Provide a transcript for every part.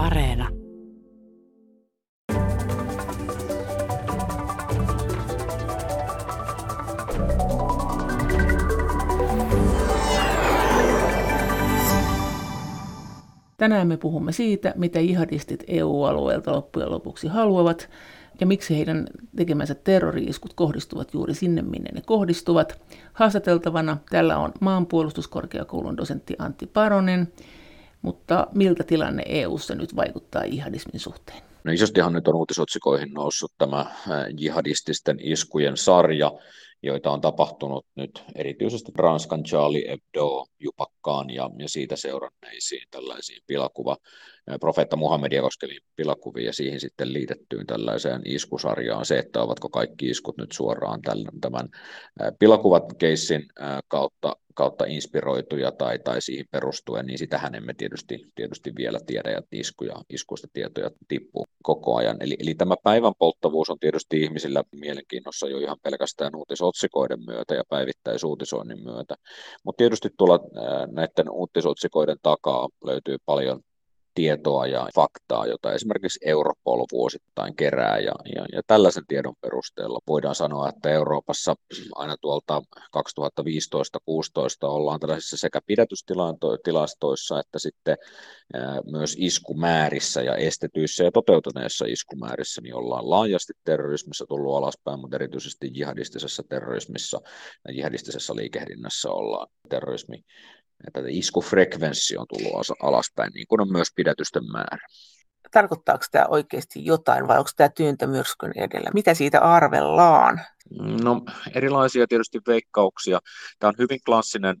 Areena. Tänään me puhumme siitä, mitä jihadistit EU-alueelta loppujen lopuksi haluavat ja miksi heidän tekemänsä terrori-iskut kohdistuvat juuri sinne, minne ne kohdistuvat. Haastateltavana tällä on maanpuolustuskorkeakoulun dosentti Antti Paronen, mutta miltä tilanne EU:ssa nyt vaikuttaa jihadismin suhteen? No isostihan nyt on uutisotsikoihin noussut tämä jihadististen iskujen sarja, joita on tapahtunut nyt erityisesti Ranskan Charlie Hebdo jupakkaan ja, ja siitä seuranneisiin tällaisiin pilakuva, profeetta Muhammedia koskeviin pilakuviin ja siihen sitten liitettyyn tällaiseen iskusarjaan se, että ovatko kaikki iskut nyt suoraan tämän, tämän pilakuvat keissin kautta kautta inspiroituja tai, tai siihen perustuen, niin sitähän emme tietysti, tietysti vielä tiedä ja iskuja, iskuista tietoja tippuu koko ajan. Eli, eli tämä päivän polttavuus on tietysti ihmisillä mielenkiinnossa jo ihan pelkästään uutisotsikoiden myötä ja päivittäisuutisoinnin myötä. Mutta tietysti tuolla näiden uutisotsikoiden takaa löytyy paljon tietoa ja faktaa, jota esimerkiksi Europol vuosittain kerää. Ja, ja, ja tällaisen tiedon perusteella voidaan sanoa, että Euroopassa aina tuolta 2015-2016 ollaan tällaisissa sekä pidätystilastoissa että sitten myös iskumäärissä ja estetyissä ja toteutuneissa iskumäärissä, niin ollaan laajasti terrorismissa tullut alaspäin, mutta erityisesti jihadistisessa terrorismissa ja jihadistisessa liikehdinnässä ollaan terrorismi että iskufrekvenssi on tullut alaspäin, niin kuin on myös pidätysten määrä. Tarkoittaako tämä oikeasti jotain vai onko tämä tyyntämyrskyn edellä? Mitä siitä arvellaan? No erilaisia tietysti veikkauksia. Tämä on hyvin klassinen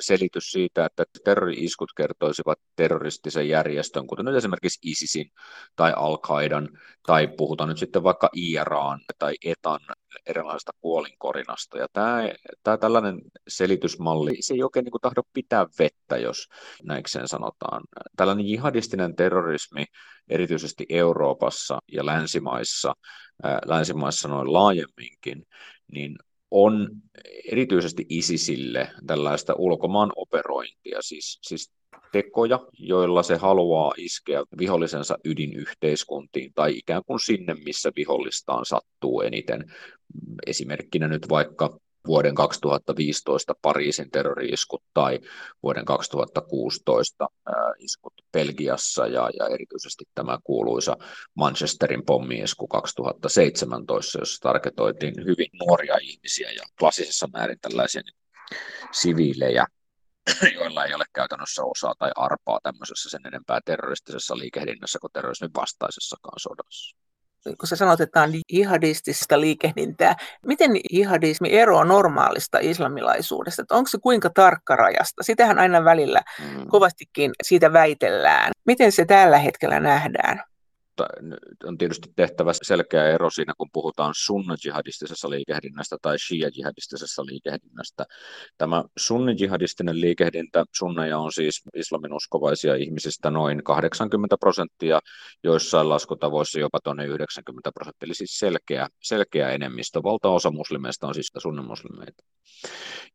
selitys siitä, että terrori-iskut kertoisivat terroristisen järjestön, kuten nyt esimerkiksi ISISin tai Al-Qaidan, tai puhutaan nyt sitten vaikka IRAan tai ETAn erilaisesta kuolinkorinasta. Ja tämä, tämä tällainen selitysmalli, se ei oikein niin tahdo pitää vettä, jos näikseen sanotaan. Tällainen jihadistinen terrorismi, erityisesti Euroopassa ja länsimaissa, länsimaissa noin laajemminkin, niin on erityisesti ISISille tällaista ulkomaan operointia, siis, siis tekoja, joilla se haluaa iskeä vihollisensa ydinyhteiskuntiin tai ikään kuin sinne, missä vihollistaan sattuu eniten. Esimerkkinä nyt vaikka vuoden 2015 Pariisin terrori-iskut tai vuoden 2016 iskut Belgiassa ja, ja erityisesti tämä kuuluisa Manchesterin pommiisku 2017, jossa tarketoitiin hyvin nuoria ihmisiä ja klassisessa määrin tällaisia siviilejä, joilla ei ole käytännössä osaa tai arpaa tämmöisessä sen enempää terroristisessa liikehdinnässä kuin terrorismin vastaisessakaan sodassa kun sä sanot, että tämä on jihadistista liikehdintää, miten jihadismi eroaa normaalista islamilaisuudesta? Että onko se kuinka tarkkarajasta? Sitähän aina välillä mm. kovastikin siitä väitellään. Miten se tällä hetkellä nähdään? On tietysti tehtävä selkeä ero siinä, kun puhutaan sunna-jihadistisessa liikehdinnästä tai shia-jihadistisessa liikehdinnästä. Tämä sunni-jihadistinen liikehdintä, sunneja on siis islamin uskovaisia ihmisistä noin 80 prosenttia, joissain laskutavoissa jopa tuonne 90 prosenttia, eli siis selkeä, selkeä enemmistö. Valtaosa muslimeista on siis sunnimuslimeita.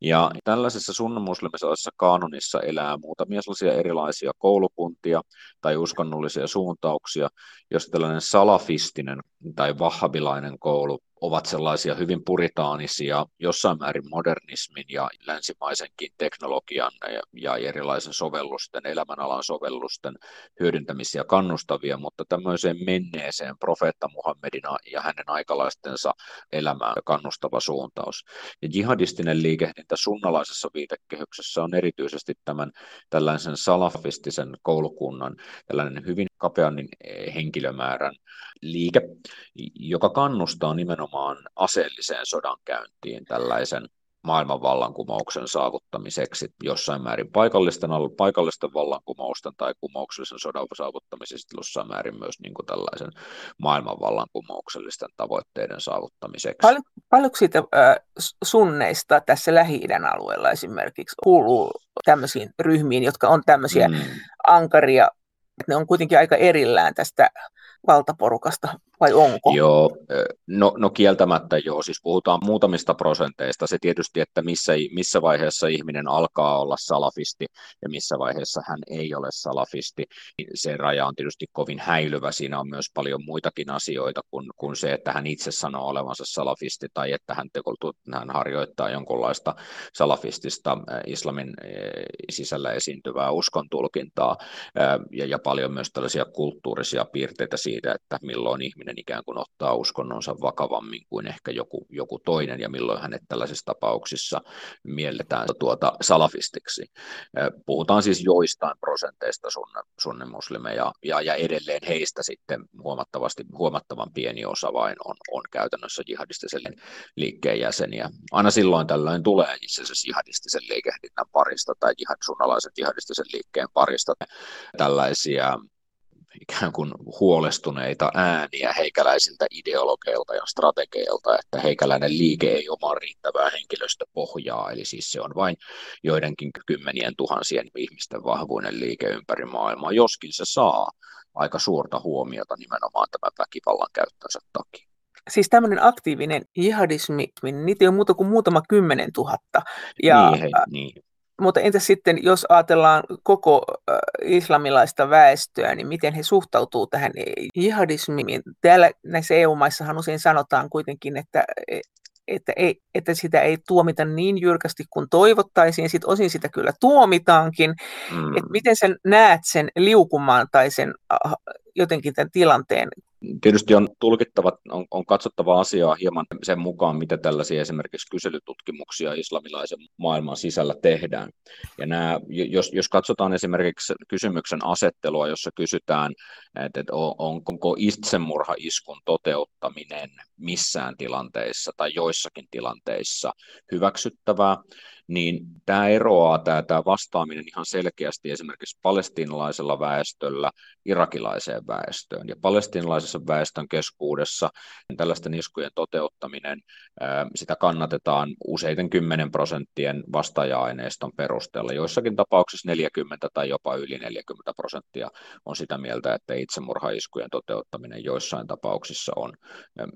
Ja tällaisessa sunnimuslimisessa kaanonissa elää muutamia sellaisia erilaisia koulukuntia tai uskonnollisia suuntauksia, jos tällainen salafistinen tai vahhabilainen koulu ovat sellaisia hyvin puritaanisia, jossain määrin modernismin ja länsimaisenkin teknologian ja, erilaisen sovellusten, elämänalan sovellusten hyödyntämisiä kannustavia, mutta tämmöiseen menneeseen profeetta Muhammedina ja hänen aikalaistensa elämään kannustava suuntaus. Ja jihadistinen liikehdintä sunnalaisessa viitekehyksessä on erityisesti tämän tällaisen salafistisen koulukunnan, tällainen hyvin kapean henkilömäärän liike, joka kannustaa nimenomaan aseelliseen sodankäyntiin tällaisen maailman vallankumouksen saavuttamiseksi jossain määrin paikallisten, paikallisten vallankumousten tai kumouksellisen sodan saavuttamiseksi jossain määrin myös niin kuin tällaisen maailman vallankumouksellisten tavoitteiden saavuttamiseksi. Pal- paljonko siitä äh, sunneista tässä lähi alueella esimerkiksi kuuluu tämmöisiin ryhmiin, jotka on tämmöisiä mm. ankaria, ne on kuitenkin aika erillään tästä valtaporukasta vai onko? Joo, no, no kieltämättä joo, siis puhutaan muutamista prosenteista. Se tietysti, että missä, missä vaiheessa ihminen alkaa olla salafisti ja missä vaiheessa hän ei ole salafisti, niin se raja on tietysti kovin häilyvä. Siinä on myös paljon muitakin asioita kuin, kuin se, että hän itse sanoo olevansa salafisti tai että hän, tekoltu, hän harjoittaa jonkunlaista salafistista islamin sisällä esiintyvää uskontulkintaa ja, ja paljon myös tällaisia kulttuurisia piirteitä siitä, että milloin ihminen ikään kuin ottaa uskonnonsa vakavammin kuin ehkä joku, joku toinen ja milloin hänet tällaisissa tapauksissa mielletään tuota salafistiksi. Puhutaan siis joistain prosenteista sunne, sunnimuslimeja ja, ja edelleen heistä sitten huomattavasti, huomattavan pieni osa vain on, on käytännössä jihadistisen liikkeen jäseniä. Aina silloin tällöin tulee itse asiassa jihadistisen liikehdinnän parista tai jihad, sunnalaisen jihadistisen liikkeen parista tällaisia ikään kuin huolestuneita ääniä heikäläisiltä ideologeilta ja strategeilta, että heikäläinen liike ei omaa riittävää henkilöstöpohjaa, eli siis se on vain joidenkin kymmenien tuhansien ihmisten vahvuinen liike ympäri maailmaa, joskin se saa aika suurta huomiota nimenomaan tämän väkivallan käyttönsä takia. Siis tämmöinen aktiivinen jihadismi, niin niitä ei ole muuta kuin muutama kymmenen tuhatta. Ja, niin, hei, niin mutta entä sitten, jos ajatellaan koko islamilaista väestöä, niin miten he suhtautuu tähän jihadismiin? Täällä näissä EU-maissahan usein sanotaan kuitenkin, että, että, ei, että sitä ei tuomita niin jyrkästi kuin toivottaisiin. Sitten osin sitä kyllä tuomitaankin. Mm. Et miten sä näet sen liukumaan tai sen jotenkin tämän tilanteen, Tietysti on tulkittava, on, on katsottava asiaa hieman sen mukaan, mitä tällaisia esimerkiksi kyselytutkimuksia islamilaisen maailman sisällä tehdään. Ja nämä, jos, jos katsotaan esimerkiksi kysymyksen asettelua, jossa kysytään, että onko itsemurhaiskun toteuttaminen missään tilanteissa tai joissakin tilanteissa hyväksyttävää, niin tämä eroaa tämä, tämä vastaaminen ihan selkeästi esimerkiksi palestiinalaisella väestöllä irakilaiseen väestöön. Ja palestiinalaisessa väestön keskuudessa tällaisten iskujen toteuttaminen, sitä kannatetaan useiden kymmenen prosenttien vastaaja-aineiston perusteella. Joissakin tapauksissa 40 tai jopa yli 40 prosenttia on sitä mieltä, että itsemurhaiskujen toteuttaminen joissain tapauksissa on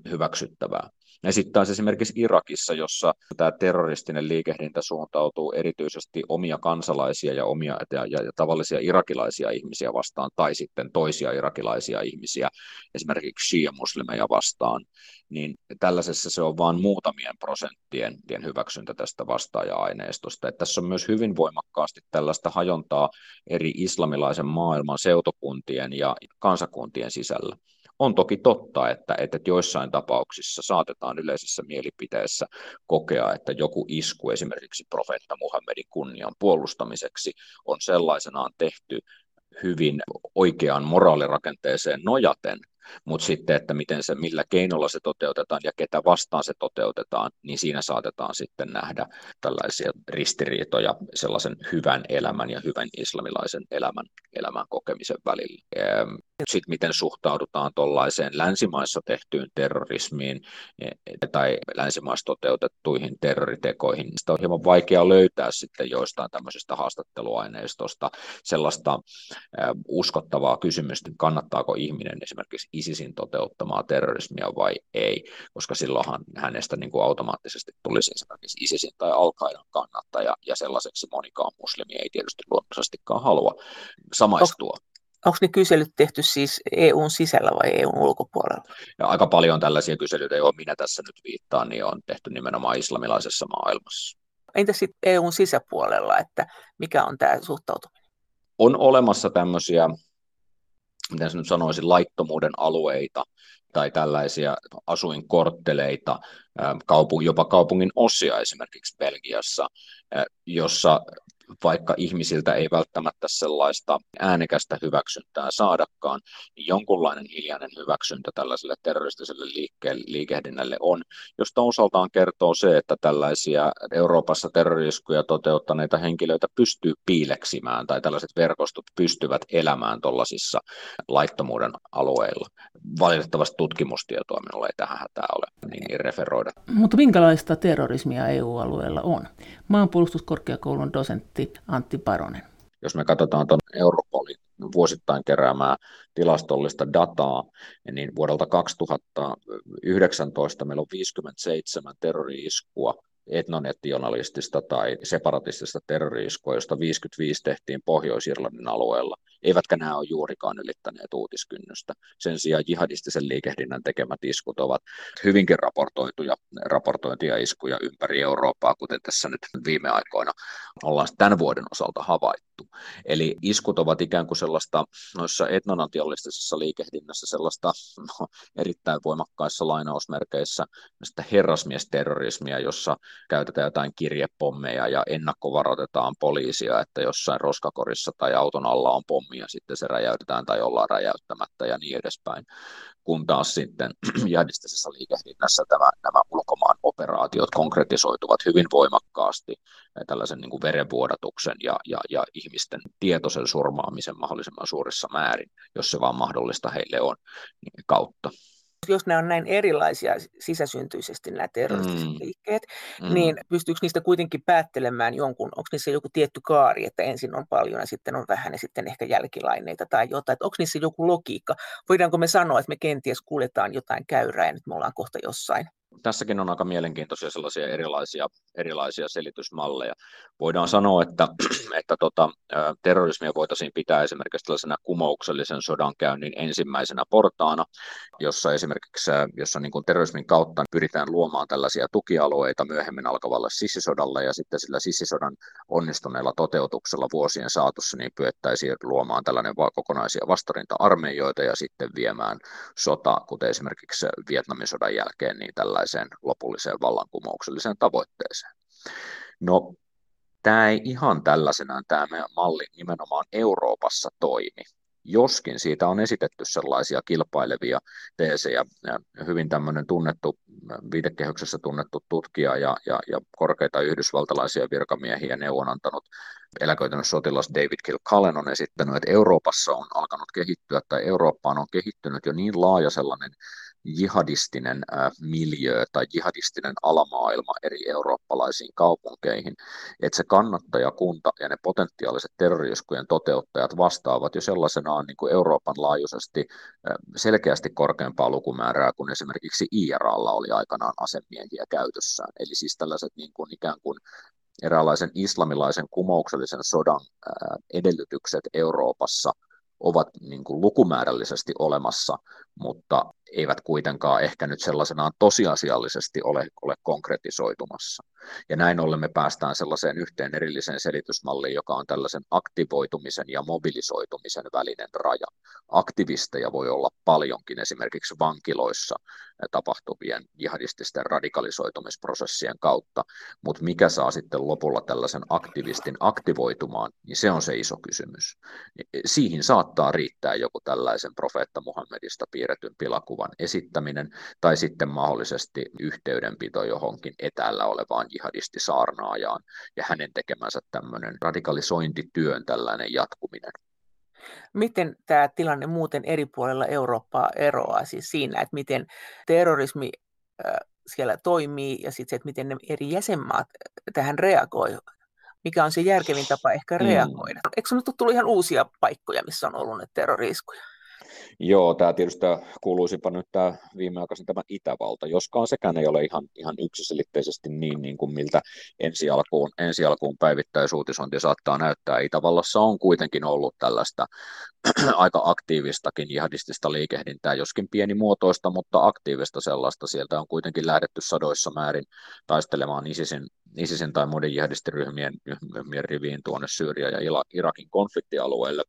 hyväksyttävää. Ja sitten taas esimerkiksi Irakissa, jossa tämä terroristinen liikehdintä suuntautuu erityisesti omia kansalaisia ja omia ja, ja, ja tavallisia irakilaisia ihmisiä vastaan, tai sitten toisia irakilaisia ihmisiä, esimerkiksi shia-muslimeja vastaan, niin tällaisessa se on vain muutamien prosenttien hyväksyntä tästä vastaaja-aineistosta. Että tässä on myös hyvin voimakkaasti tällaista hajontaa eri islamilaisen maailman seutokuntien ja kansakuntien sisällä. On toki totta, että, että joissain tapauksissa saatetaan yleisessä mielipiteessä kokea, että joku isku esimerkiksi profeetta Muhammedin kunnian puolustamiseksi on sellaisenaan tehty hyvin oikeaan moraalirakenteeseen nojaten, mutta sitten, että miten se, millä keinolla se toteutetaan ja ketä vastaan se toteutetaan, niin siinä saatetaan sitten nähdä tällaisia ristiriitoja sellaisen hyvän elämän ja hyvän islamilaisen elämän, elämän kokemisen välillä. Sitten miten suhtaudutaan tuollaiseen länsimaissa tehtyyn terrorismiin e, tai länsimaissa toteutettuihin terroritekoihin. Sitä on hieman vaikea löytää sitten joistain tämmöisestä haastatteluaineistosta sellaista uskottavaa kysymystä, kannattaako ihminen esimerkiksi ISISin toteuttamaa terrorismia vai ei, koska silloinhan hänestä niin kuin automaattisesti tulisi esimerkiksi ISISin tai al kannattaja, ja sellaiseksi monikaan muslimi ei tietysti luonnollisestikaan halua samaistua. Onko ne kyselyt tehty siis EUn sisällä vai EUn ulkopuolella? Ja aika paljon tällaisia kyselyitä, joihin minä tässä nyt viittaan, niin on tehty nimenomaan islamilaisessa maailmassa. Entä sitten EUn sisäpuolella, että mikä on tämä suhtautuminen? On olemassa tämmöisiä miten nyt sanoisin, laittomuuden alueita tai tällaisia asuinkortteleita, jopa kaupungin osia esimerkiksi Belgiassa, jossa vaikka ihmisiltä ei välttämättä sellaista äänekästä hyväksyntää saadakaan, niin jonkunlainen hiljainen hyväksyntä tällaiselle terroristiselle liikkeen, liikehdinnälle on, josta osaltaan kertoo se, että tällaisia Euroopassa terroriskuja toteuttaneita henkilöitä pystyy piileksimään tai tällaiset verkostot pystyvät elämään tuollaisissa laittomuuden alueilla. Valitettavasti tutkimustietoa minulla ei tähän hätää ole niin referoida. Mutta minkälaista terrorismia EU-alueella on? Maanpuolustuskorkeakoulun dosentti Antti Paronen. Jos me katsotaan tuon Europolin vuosittain keräämää tilastollista dataa, niin vuodelta 2019 meillä on 57 terrori-iskua etnonetionalistista tai separatistista terroriiskua, josta 55 tehtiin Pohjois-Irlannin alueella, eivätkä nämä ole juurikaan ylittäneet uutiskynnystä. Sen sijaan jihadistisen liikehdinnän tekemät iskut ovat hyvinkin raportoituja, raportointia iskuja ympäri Eurooppaa, kuten tässä nyt viime aikoina ollaan tämän vuoden osalta havaittu. Eli iskut ovat ikään kuin sellaista noissa etnonationalistisessa liikehdinnässä sellaista no, erittäin voimakkaissa lainausmerkeissä herrasmiesterrorismia, jossa käytetään jotain kirjepommeja ja ennakkovaroitetaan poliisia, että jossain roskakorissa tai auton alla on pommi ja sitten se räjäytetään tai ollaan räjäyttämättä ja niin edespäin. Kun taas sitten jihadistisessa liikehdinnässä tämä, nämä ulkomaan operaatiot konkretisoituvat hyvin voimakkaasti tällaisen niin kuin verenvuodatuksen ja, ja, ja ihmisten tietoisen surmaamisen mahdollisimman suurissa määrin, jos se vaan mahdollista heille on niin kautta jos nämä on näin erilaisia sisäsyntyisesti nämä terroristiset mm. liikkeet, mm. niin pystyykö niistä kuitenkin päättelemään jonkun, onko niissä joku tietty kaari, että ensin on paljon ja sitten on vähän ja sitten ehkä jälkilaineita tai jotain, että onko niissä joku logiikka? Voidaanko me sanoa, että me kenties kuljetaan jotain käyrää ja nyt me ollaan kohta jossain? Tässäkin on aika mielenkiintoisia sellaisia erilaisia, erilaisia selitysmalleja. Voidaan sanoa, että, että tota, terrorismia voitaisiin pitää esimerkiksi tällaisena kumouksellisen sodankäynnin ensimmäisenä portaana, jossa esimerkiksi jossa niin kuin terrorismin kautta pyritään luomaan tällaisia tukialueita myöhemmin alkavalle sissisodalle ja sitten sillä sissisodan onnistuneella toteutuksella vuosien saatossa niin pyettäisiin luomaan tällainen kokonaisia vastarinta-armeijoita ja sitten viemään sota, kuten esimerkiksi Vietnamin sodan jälkeen, niin tällaisia tällaiseen lopulliseen vallankumoukselliseen tavoitteeseen. No, tämä ei ihan tällaisenaan tämä meidän malli nimenomaan Euroopassa toimi. Joskin siitä on esitetty sellaisia kilpailevia teesejä, ja hyvin tämmöinen tunnettu, viitekehyksessä tunnettu tutkija ja, ja, ja korkeita yhdysvaltalaisia virkamiehiä neuvon antanut eläköitynyt sotilas David Kilcullen on esittänyt, että Euroopassa on alkanut kehittyä, tai Eurooppaan on kehittynyt jo niin laaja sellainen jihadistinen äh, miljö tai jihadistinen alamaailma eri eurooppalaisiin kaupunkeihin, että se kannattajakunta ja ne potentiaaliset terroriskujen toteuttajat vastaavat jo sellaisenaan niin kuin Euroopan laajuisesti selkeästi korkeampaa lukumäärää kuin esimerkiksi IRAlla oli aikanaan asemiehiä käytössään. Eli siis tällaiset niin kuin ikään kuin eräänlaisen islamilaisen kumouksellisen sodan edellytykset Euroopassa ovat niin kuin lukumäärällisesti olemassa, mutta eivät kuitenkaan ehkä nyt sellaisenaan tosiasiallisesti ole, ole konkretisoitumassa. Ja näin ollen me päästään sellaiseen yhteen erilliseen selitysmalliin, joka on tällaisen aktivoitumisen ja mobilisoitumisen välinen raja. Aktivisteja voi olla paljonkin esimerkiksi vankiloissa tapahtuvien jihadististen radikalisoitumisprosessien kautta, mutta mikä saa sitten lopulla tällaisen aktivistin aktivoitumaan, niin se on se iso kysymys. Siihen saattaa riittää joku tällaisen profeetta Muhammedista piirretyn pilakuvan esittäminen tai sitten mahdollisesti yhteydenpito johonkin etäällä olevaan jihadistisaarnaajaan ja hänen tekemänsä tämmöinen radikalisointityön tällainen jatkuminen. Miten tämä tilanne muuten eri puolilla Eurooppaa eroaa siis siinä, että miten terrorismi siellä toimii ja sitten se, että miten ne eri jäsenmaat tähän reagoi? Mikä on se järkevin tapa ehkä mm. reagoida? Mm. Eikö sinulle tullut ihan uusia paikkoja, missä on ollut terroriskuja? Joo, tämä tietysti kuuluisipa nyt tämä viimeaikaisen tämä Itävalta, joskaan sekään ei ole ihan, ihan yksiselitteisesti niin, niin kuin miltä ensi alkuun, ensi alkuun päivittäisuutisointi saattaa näyttää. Itävallassa on kuitenkin ollut tällaista aika aktiivistakin jihadistista liikehdintää, joskin pienimuotoista, mutta aktiivista sellaista. Sieltä on kuitenkin lähdetty sadoissa määrin taistelemaan ISISin, ISISin tai muiden jihadistiryhmien riviin tuonne Syyrian ja Irakin konfliktialueelle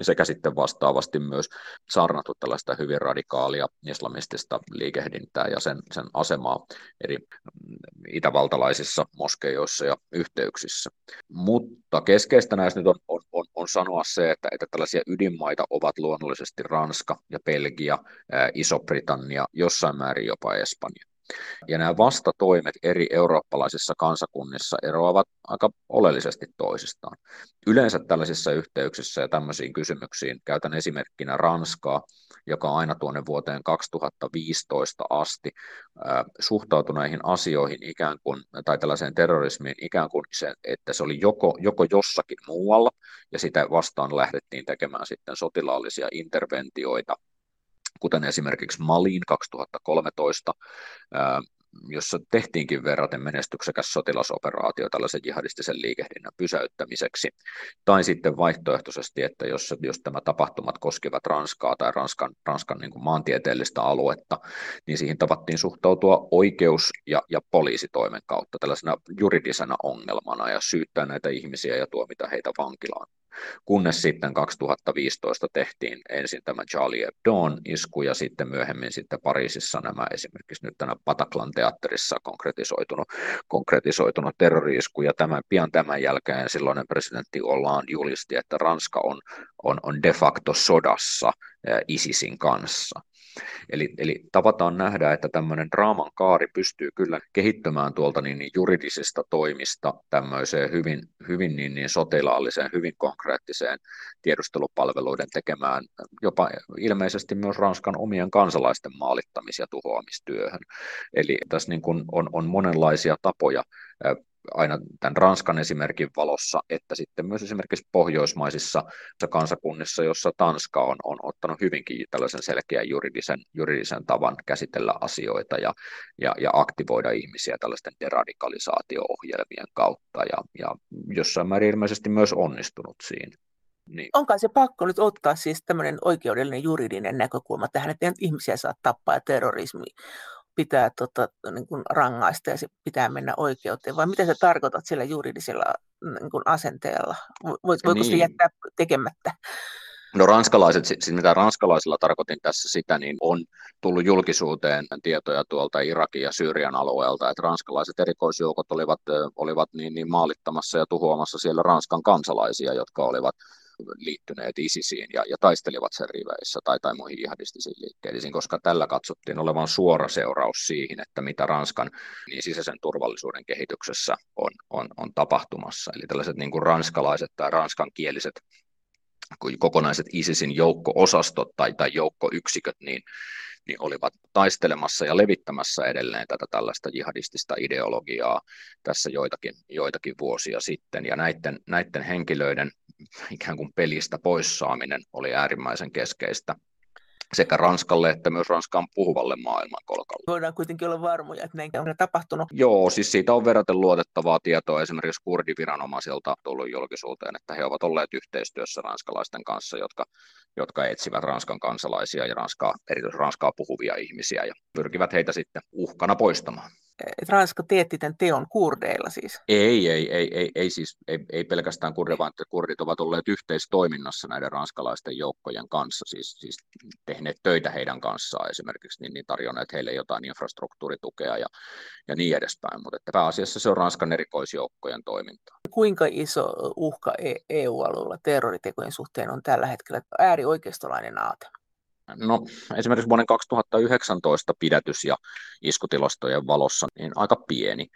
sekä sitten vastaavasti myös saarnattu tällaista hyvin radikaalia islamistista liikehdintää ja sen, sen asemaa eri mm, itävaltalaisissa moskeijoissa ja yhteyksissä. Mutta keskeistä näistä nyt on, on, on, on sanoa se, että, että tällaisia ydinmaita ovat luonnollisesti Ranska ja Belgia, Iso-Britannia, jossain määrin jopa Espanja. Ja nämä vastatoimet eri eurooppalaisissa kansakunnissa eroavat aika oleellisesti toisistaan. Yleensä tällaisissa yhteyksissä ja tämmöisiin kysymyksiin käytän esimerkkinä Ranskaa, joka aina tuonne vuoteen 2015 asti suhtautui näihin asioihin ikään kuin, tai tällaiseen terrorismiin ikään kuin se, että se oli joko, joko jossakin muualla, ja sitä vastaan lähdettiin tekemään sitten sotilaallisia interventioita, kuten esimerkiksi Maliin 2013, jossa tehtiinkin verraten menestyksekäs sotilasoperaatio tällaisen jihadistisen liikehdinnän pysäyttämiseksi, tai sitten vaihtoehtoisesti, että jos, jos tämä tapahtumat koskevat Ranskaa tai Ranskan, Ranskan niin kuin maantieteellistä aluetta, niin siihen tavattiin suhtautua oikeus- ja, ja poliisitoimen kautta tällaisena juridisena ongelmana ja syyttää näitä ihmisiä ja tuomita heitä vankilaan kunnes sitten 2015 tehtiin ensin tämä Charlie Hebdoon isku ja sitten myöhemmin sitten Pariisissa nämä esimerkiksi nyt tänä Pataklan teatterissa konkretisoitunut, konkretisoitunut terrori-isku ja tämän, pian tämän jälkeen silloinen presidentti Hollande julisti, että Ranska on, on, on de facto sodassa ISISin kanssa. Eli, eli tavataan nähdä, että tämmöinen draaman kaari pystyy kyllä kehittymään tuolta niin, niin juridisista toimista tämmöiseen hyvin, hyvin niin, niin sotilaalliseen, hyvin konkreettiseen tiedustelupalveluiden tekemään jopa ilmeisesti myös Ranskan omien kansalaisten maalittamis- ja tuhoamistyöhön. Eli tässä niin kuin on, on monenlaisia tapoja aina tämän Ranskan esimerkin valossa, että sitten myös esimerkiksi pohjoismaisissa kansakunnissa, jossa Tanska on, on ottanut hyvinkin tällaisen selkeän juridisen, juridisen tavan käsitellä asioita ja, ja, ja aktivoida ihmisiä tällaisten deradikalisaatio-ohjelmien kautta ja, ja jossain määrin ilmeisesti myös onnistunut siinä. Niin. Onko se pakko nyt ottaa siis tämmöinen oikeudellinen juridinen näkökulma tähän, että ihmisiä saa tappaa ja terrorismi pitää tota, niin kuin rangaista ja se pitää mennä oikeuteen, vai mitä sä tarkoitat sillä juridisella niin kuin asenteella? Voiko niin. se jättää tekemättä? No ranskalaiset, siis mitä ranskalaisilla tarkoitin tässä sitä, niin on tullut julkisuuteen tietoja tuolta Irakin ja Syyrian alueelta, että ranskalaiset erikoisjoukot olivat, olivat niin, niin maalittamassa ja tuhoamassa siellä Ranskan kansalaisia, jotka olivat liittyneet ISISiin ja, ja taistelivat sen riveissä tai, tai muihin jihadistisiin liikkeisiin, koska tällä katsottiin olevan suora seuraus siihen, että mitä Ranskan niin sisäisen turvallisuuden kehityksessä on, on, on tapahtumassa. Eli tällaiset niin kuin ranskalaiset tai ranskankieliset kokonaiset ISISin joukko-osastot tai, tai joukkoyksiköt, niin niin olivat taistelemassa ja levittämässä edelleen tätä tällaista jihadistista ideologiaa tässä joitakin, joitakin vuosia sitten. Ja näiden, näiden henkilöiden ikään kuin pelistä poissaaminen oli äärimmäisen keskeistä sekä Ranskalle että myös Ranskan puhuvalle maailmankolkalle. Voidaan kuitenkin olla varmoja, että näin on tapahtunut. Joo, siis siitä on verraten luotettavaa tietoa esimerkiksi kurdiviranomaisilta tullut julkisuuteen, että he ovat olleet yhteistyössä ranskalaisten kanssa, jotka, jotka etsivät Ranskan kansalaisia ja Ranskaa, erityisesti Ranskaa puhuvia ihmisiä ja pyrkivät heitä sitten uhkana poistamaan että Ranska teetti tämän teon kurdeilla siis? Ei, ei, ei, ei, ei siis ei, ei pelkästään kurdeja, vaan että kurdit ovat olleet yhteistoiminnassa näiden ranskalaisten joukkojen kanssa, siis, siis tehneet töitä heidän kanssaan esimerkiksi, niin, niin tarjonneet heille jotain infrastruktuuritukea ja, ja niin edespäin, mutta että pääasiassa se on Ranskan erikoisjoukkojen toimintaa. Kuinka iso uhka EU-alueella terroritekojen suhteen on tällä hetkellä äärioikeistolainen aate? No esimerkiksi vuoden 2019 pidätys- ja iskutilastojen valossa niin aika pieni.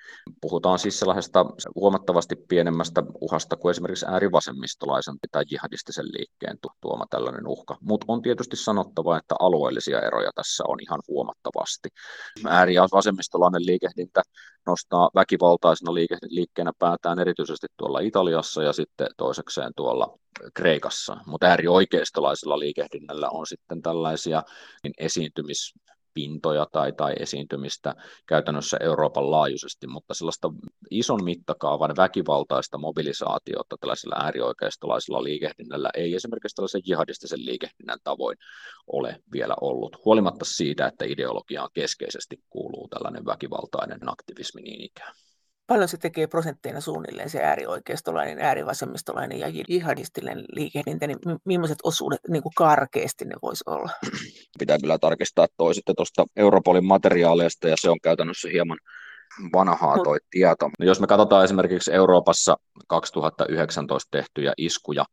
Puhutaan siis sellaisesta huomattavasti pienemmästä uhasta kuin esimerkiksi äärivasemmistolaisen tai jihadistisen liikkeen tuoma tällainen uhka. Mutta on tietysti sanottava, että alueellisia eroja tässä on ihan huomattavasti. Ääri- ja vasemmistolainen liikehdintä nostaa väkivaltaisena liikkeenä päätään erityisesti tuolla Italiassa ja sitten toisekseen tuolla Kreikassa, mutta äärioikeistolaisella liikehdinnällä on sitten tällaisia niin esiintymispintoja tai, tai esiintymistä käytännössä Euroopan laajuisesti, mutta sellaista ison mittakaavan väkivaltaista mobilisaatiota tällaisella äärioikeistolaisella liikehdinnällä ei esimerkiksi tällaisen jihadistisen liikehdinnän tavoin ole vielä ollut, huolimatta siitä, että ideologiaan keskeisesti kuuluu tällainen väkivaltainen aktivismi niin ikään paljon se tekee prosentteina suunnilleen se äärioikeistolainen, äärivasemmistolainen ja jihadistinen liikehdintä, niin millaiset osuudet niin kuin karkeasti ne voisi olla? Pitää kyllä tarkistaa, että toisitte tuosta Europolin materiaaleista ja se on käytännössä hieman, vanhaa toi tieto. No jos me katsotaan esimerkiksi Euroopassa 2019 tehtyjä iskuja,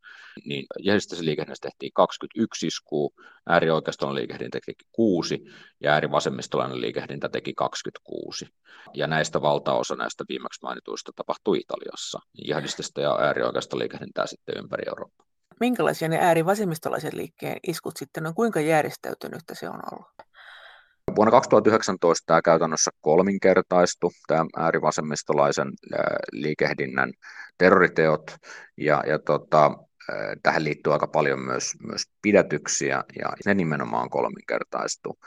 niin järjestöisen liikehdintässä tehtiin 21 iskua, äärioikeistolainen liikehdintä teki 6 ja äärivasemmistolainen liikehdintä teki 26. Ja näistä valtaosa näistä viimeksi mainituista tapahtui Italiassa. Jihadistista ja äärioikeista liikehdintää sitten ympäri Eurooppaa. Minkälaisia ne äärivasemmistolaiset liikkeen iskut sitten on? Kuinka järjestäytynyttä se on ollut? Vuonna 2019 tämä käytännössä kolminkertaistu, tämä äärivasemmistolaisen liikehdinnän terroriteot, ja, ja tota, tähän liittyy aika paljon myös, myös pidätyksiä, ja ne nimenomaan kolminkertaistu.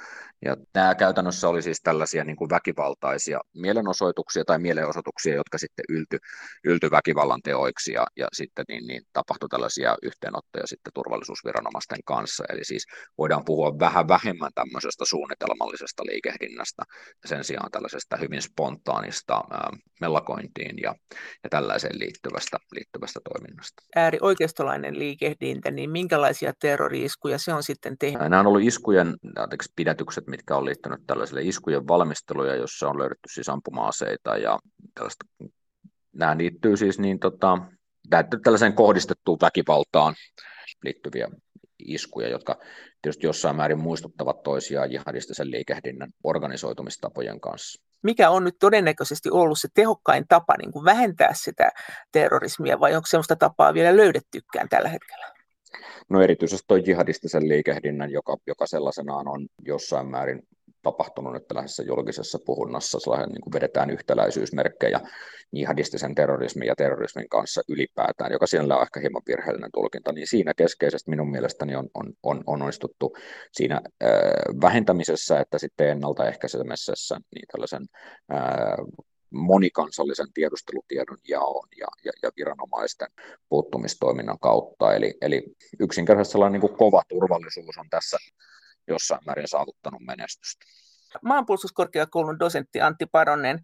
Ja tämä käytännössä oli siis tällaisia niin kuin väkivaltaisia mielenosoituksia tai mielenosoituksia, jotka sitten ylty, ylty väkivallan teoiksi ja, ja sitten niin, niin tapahtui tällaisia yhteenottoja sitten turvallisuusviranomaisten kanssa. Eli siis voidaan puhua vähän vähemmän tämmöisestä suunnitelmallisesta liikehdinnästä sen sijaan tällaisesta hyvin spontaanista ää, mellakointiin ja, ja tällaiseen liittyvästä, liittyvästä toiminnasta. Äärioikeistolainen liikehdintä, niin minkälaisia terrori-iskuja se on sitten tehnyt? Nämä on ollut iskujen pidätykset mitkä on liittynyt tällaisille iskujen valmisteluja, jossa on löydetty siis ampuma-aseita ja tällaista. Nämä liittyy siis niin, tota, tällaiseen kohdistettuun väkivaltaan liittyviä iskuja, jotka tietysti jossain määrin muistuttavat toisiaan jihadistisen liikehdinnän organisoitumistapojen kanssa. Mikä on nyt todennäköisesti ollut se tehokkain tapa niin kuin vähentää sitä terrorismia, vai onko sellaista tapaa vielä löydettykään tällä hetkellä? No erityisesti tuo jihadistisen liikehdinnän, joka, joka sellaisenaan on jossain määrin tapahtunut nyt tällaisessa julkisessa puhunnassa, sellainen niin kuin vedetään yhtäläisyysmerkkejä jihadistisen terrorismin ja terrorismin kanssa ylipäätään, joka siellä on ehkä hieman virheellinen tulkinta, niin siinä keskeisesti minun mielestäni on, on, on, on onnistuttu siinä äh, vähentämisessä, että sitten ennaltaehkäisemisessä niin tällaisen äh, monikansallisen tiedustelutiedon jaon ja, ja, ja viranomaisten puuttumistoiminnan kautta. Eli, eli yksinkertaisesti sellainen niin kuin kova turvallisuus on tässä jossain määrin saavuttanut menestystä. Maanpuolustuskorkeakoulun dosentti Antti Paronen,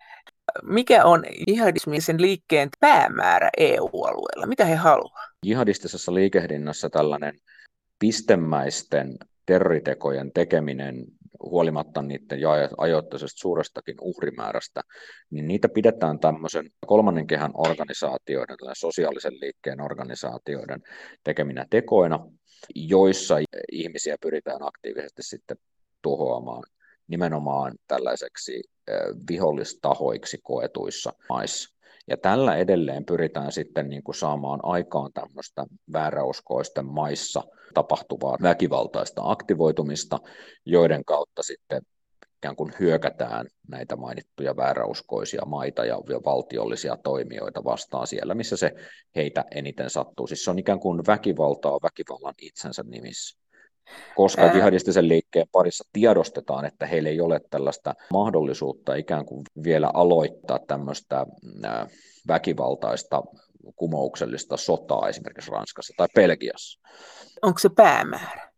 mikä on jihadismisen liikkeen päämäärä EU-alueella? Mitä he haluavat? Jihadistisessa liikehdinnässä tällainen pistemäisten terroritekojen tekeminen huolimatta niiden ajoittaisesta suurestakin uhrimäärästä, niin niitä pidetään tämmöisen kolmannen kehän organisaatioiden, sosiaalisen liikkeen organisaatioiden tekeminä tekoina, joissa ihmisiä pyritään aktiivisesti sitten tuhoamaan nimenomaan tällaiseksi vihollistahoiksi koetuissa maissa. Ja tällä edelleen pyritään sitten niin kuin saamaan aikaan tämmöistä vääräuskoisten maissa tapahtuvaa väkivaltaista aktivoitumista, joiden kautta sitten ikään kuin hyökätään näitä mainittuja vääräuskoisia maita ja valtiollisia toimijoita vastaan siellä, missä se heitä eniten sattuu. Siis se on ikään kuin väkivaltaa väkivallan itsensä nimissä koska jihadistisen liikkeen parissa tiedostetaan, että heillä ei ole tällaista mahdollisuutta ikään kuin vielä aloittaa tämmöistä väkivaltaista kumouksellista sotaa esimerkiksi Ranskassa tai Belgiassa. Onko se päämäärä?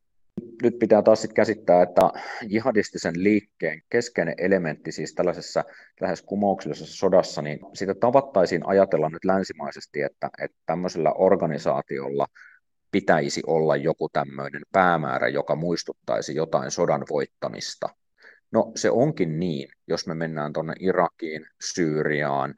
Nyt pitää taas sit käsittää, että jihadistisen liikkeen keskeinen elementti siis tällaisessa lähes kumouksellisessa sodassa, niin sitä tavattaisiin ajatella nyt länsimaisesti, että, että tämmöisellä organisaatiolla – pitäisi olla joku tämmöinen päämäärä, joka muistuttaisi jotain sodan voittamista. No se onkin niin, jos me mennään tuonne Irakiin, Syyriaan,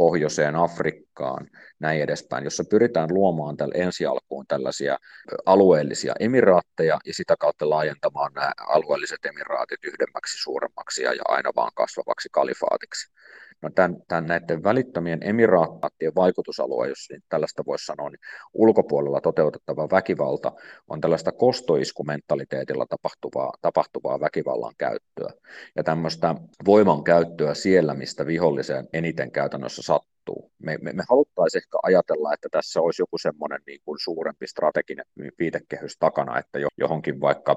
pohjoiseen Afrikkaan, näin edespäin, jossa pyritään luomaan tällä ensi alkuun tällaisia alueellisia emiraatteja ja sitä kautta laajentamaan nämä alueelliset emiraatit yhdemmäksi, suuremmaksi ja aina vaan kasvavaksi kalifaatiksi. No tämän, tämän näiden välittömien emiraattien vaikutusalue, jos tällaista voisi sanoa, niin ulkopuolella toteutettava väkivalta on tällaista kostoiskumentaliteetilla tapahtuvaa, tapahtuvaa väkivallan käyttöä. Ja tämmöistä voiman käyttöä siellä, mistä viholliseen eniten käytännössä sattuu. Me, me, me haluttaisiin ehkä ajatella, että tässä olisi joku semmoinen niin kuin suurempi strateginen viitekehys takana, että johonkin vaikka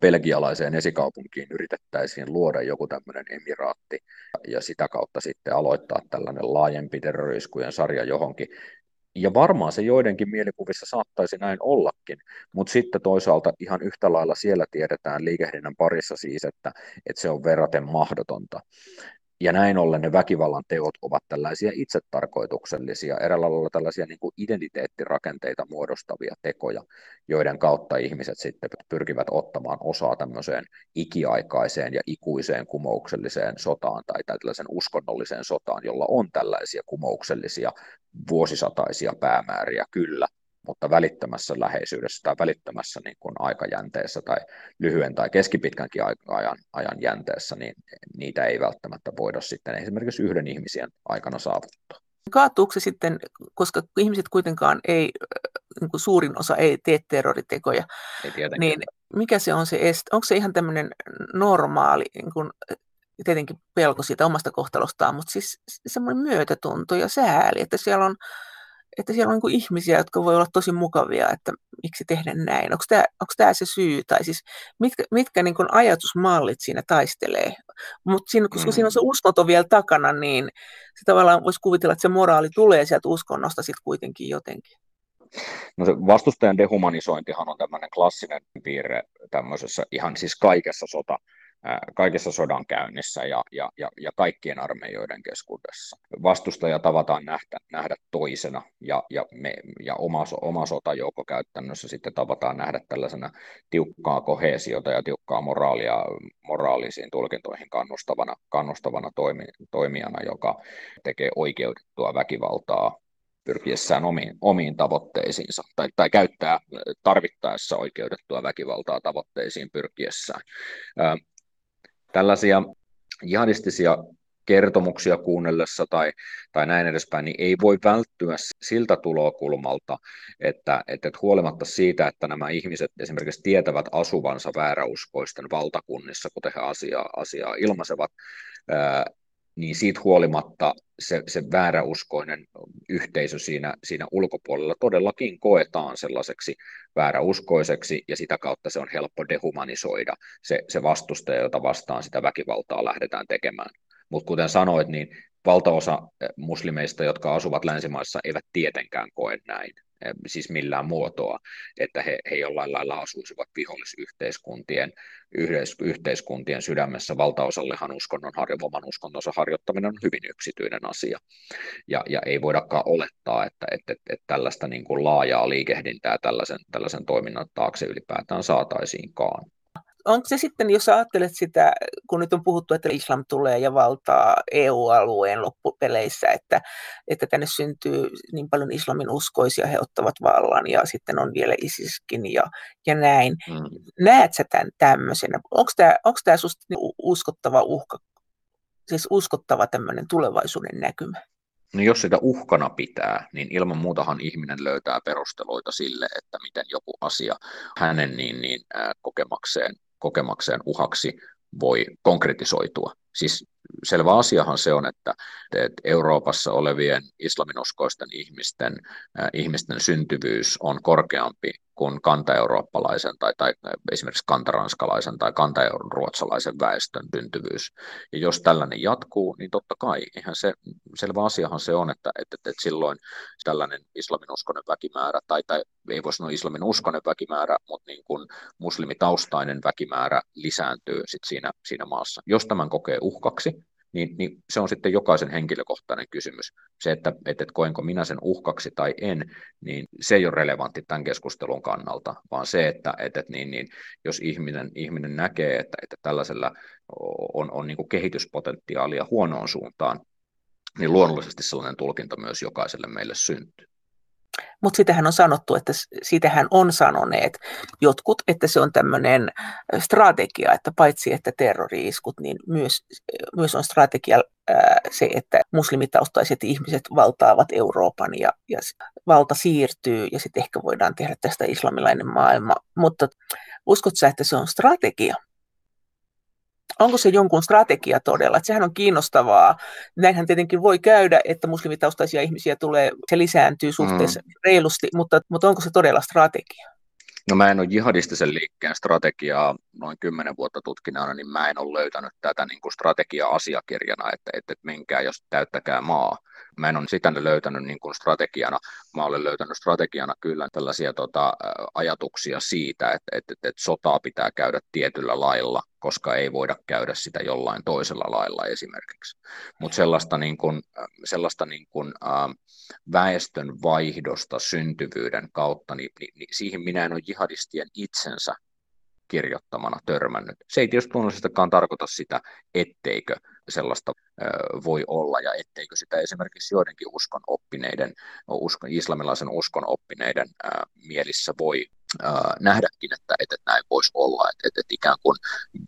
belgialaiseen esikaupunkiin yritettäisiin luoda joku tämmöinen emiraatti ja sitä kautta sitten aloittaa tällainen laajempi terroriskujen sarja johonkin. Ja varmaan se joidenkin mielikuvissa saattaisi näin ollakin, mutta sitten toisaalta ihan yhtä lailla siellä tiedetään liikehdinnän parissa siis, että, että se on verraten mahdotonta. Ja näin ollen ne väkivallan teot ovat tällaisia itsetarkoituksellisia, eräällä lailla tällaisia niin kuin identiteettirakenteita muodostavia tekoja, joiden kautta ihmiset sitten pyrkivät ottamaan osaa tämmöiseen ikiaikaiseen ja ikuiseen kumoukselliseen sotaan tai tällaisen uskonnolliseen sotaan, jolla on tällaisia kumouksellisia vuosisataisia päämääriä kyllä, mutta välittömässä läheisyydessä tai välittömässä niin kuin aikajänteessä tai lyhyen tai keskipitkänkin ajan, ajan jänteessä, niin niitä ei välttämättä voida sitten esimerkiksi yhden ihmisen aikana saavuttaa. Kaatuuko se sitten, koska ihmiset kuitenkaan ei, niin kuin suurin osa ei tee terroritekoja, ei niin mikä se on se est? Onko se ihan tämmöinen normaali, niin kuin, tietenkin pelko siitä omasta kohtalostaan, mutta siis semmoinen myötätunto ja sääli, että siellä on että siellä on niin kuin ihmisiä, jotka voi olla tosi mukavia, että miksi tehdä näin. Onko tämä, onko tämä se syy, tai siis mitkä, mitkä niin kuin ajatusmallit siinä taistelee. Mutta siinä, koska mm. siinä on se uskonto vielä takana, niin se tavallaan voisi kuvitella, että se moraali tulee sieltä uskonnosta sitten kuitenkin jotenkin. No se vastustajan dehumanisointihan on tämmöinen klassinen piirre tämmöisessä ihan siis kaikessa sota, kaikessa sodan käynnissä ja, ja, ja, ja kaikkien armeijoiden keskuudessa. Vastustaja tavataan nähdä, nähdä toisena ja, ja, me, ja oma, oma sotajoukko käytännössä sitten tavataan nähdä tällaisena tiukkaa kohesiota ja tiukkaa moraalia moraalisiin tulkintoihin kannustavana, kannustavana toimi, toimijana, joka tekee oikeutettua väkivaltaa pyrkiessään omiin, omiin tavoitteisiinsa tai, tai käyttää tarvittaessa oikeudettua väkivaltaa tavoitteisiin pyrkiessään tällaisia jihadistisia kertomuksia kuunnellessa tai, tai näin edespäin, niin ei voi välttyä siltä tulokulmalta, että, että huolimatta siitä, että nämä ihmiset esimerkiksi tietävät asuvansa vääräuskoisten valtakunnissa, kuten he asiaa, asiaa ilmaisevat, niin siitä huolimatta se, se vääräuskoinen yhteisö siinä, siinä ulkopuolella todellakin koetaan sellaiseksi vääräuskoiseksi, ja sitä kautta se on helppo dehumanisoida se, se vastustaja, jota vastaan sitä väkivaltaa lähdetään tekemään. Mutta kuten sanoit, niin valtaosa muslimeista, jotka asuvat länsimaissa, eivät tietenkään koe näin. Eh, siis millään muotoa, että he, he jollain lailla asuisivat vihollisyhteiskuntien yhteiskuntien sydämessä. Valtaosallehan uskonnon oman uskontonsa harjoittaminen on hyvin yksityinen asia, ja, ja ei voidakaan olettaa, että, että, että, että tällaista niin kuin laajaa liikehdintää tällaisen, tällaisen toiminnan taakse ylipäätään saataisiinkaan onko se sitten, jos ajattelet sitä, kun nyt on puhuttu, että islam tulee ja valtaa EU-alueen loppupeleissä, että, että tänne syntyy niin paljon islamin uskoisia, he ottavat vallan ja sitten on vielä ISISkin ja, ja näin. Mm. Näet sä tämän tämmöisenä? Onko tämä, onko tämä susta uskottava uhka, siis uskottava tämmöinen tulevaisuuden näkymä? No jos sitä uhkana pitää, niin ilman muutahan ihminen löytää perusteluita sille, että miten joku asia hänen niin, niin, äh, kokemakseen kokemakseen uhaksi voi konkretisoitua. Siis selvä asiahan se on, että, Euroopassa olevien islaminuskoisten ihmisten, äh, ihmisten syntyvyys on korkeampi kuin kanta-eurooppalaisen tai, tai esimerkiksi kantaranskalaisen tai kanta-ruotsalaisen väestön syntyvyys. Ja jos tällainen jatkuu, niin totta kai, ihan se, selvä asiahan se on, että, että, että silloin tällainen islaminuskoinen väkimäärä, tai, tai ei voi sanoa islaminuskoinen väkimäärä, mutta niin kuin muslimitaustainen väkimäärä lisääntyy sit siinä, siinä maassa. Jos tämän kokee uhkaksi, niin, niin se on sitten jokaisen henkilökohtainen kysymys. Se, että, että, koenko minä sen uhkaksi tai en, niin se ei ole relevantti tämän keskustelun kannalta, vaan se, että, että, niin, niin, jos ihminen, ihminen näkee, että, että tällaisella on, on niin kehityspotentiaalia huonoon suuntaan, niin luonnollisesti sellainen tulkinta myös jokaiselle meille syntyy. Mutta sitähän on sanottu, että sitähän on sanoneet jotkut, että se on tämmöinen strategia, että paitsi että terrori-iskut, niin myös, myös on strategia ää, se, että muslimitaustaiset ihmiset valtaavat Euroopan ja, ja valta siirtyy ja sitten ehkä voidaan tehdä tästä islamilainen maailma. Mutta uskot sä, että se on strategia? Onko se jonkun strategia todella? Että sehän on kiinnostavaa. Näinhän tietenkin voi käydä, että muslimitaustaisia ihmisiä tulee, se lisääntyy suhteessa mm. reilusti, mutta, mutta onko se todella strategia? No mä en ole jihadistisen liikkeen strategiaa noin kymmenen vuotta tutkineena, niin mä en ole löytänyt tätä niin kuin strategia-asiakirjana, että, että, että menkää jos täyttäkää maa, mä en ole sitä löytänyt niin kuin strategiana, mä olen löytänyt strategiana kyllä tällaisia tota, ajatuksia siitä, että, että, että, että sotaa pitää käydä tietyllä lailla, koska ei voida käydä sitä jollain toisella lailla esimerkiksi. Mutta sellaista, niin kuin, sellaista niin kuin, äh, väestön vaihdosta syntyvyyden kautta, niin, niin, niin siihen minä en ole jihadistien itsensä kirjoittamana törmännyt. Se ei tietysti luonnollisestikaan tarkoita sitä, etteikö sellaista voi olla ja etteikö sitä esimerkiksi joidenkin uskon oppineiden, uskon, islamilaisen uskon oppineiden mielissä voi nähdäkin, että, että näin voisi olla, että, että, että ikään kuin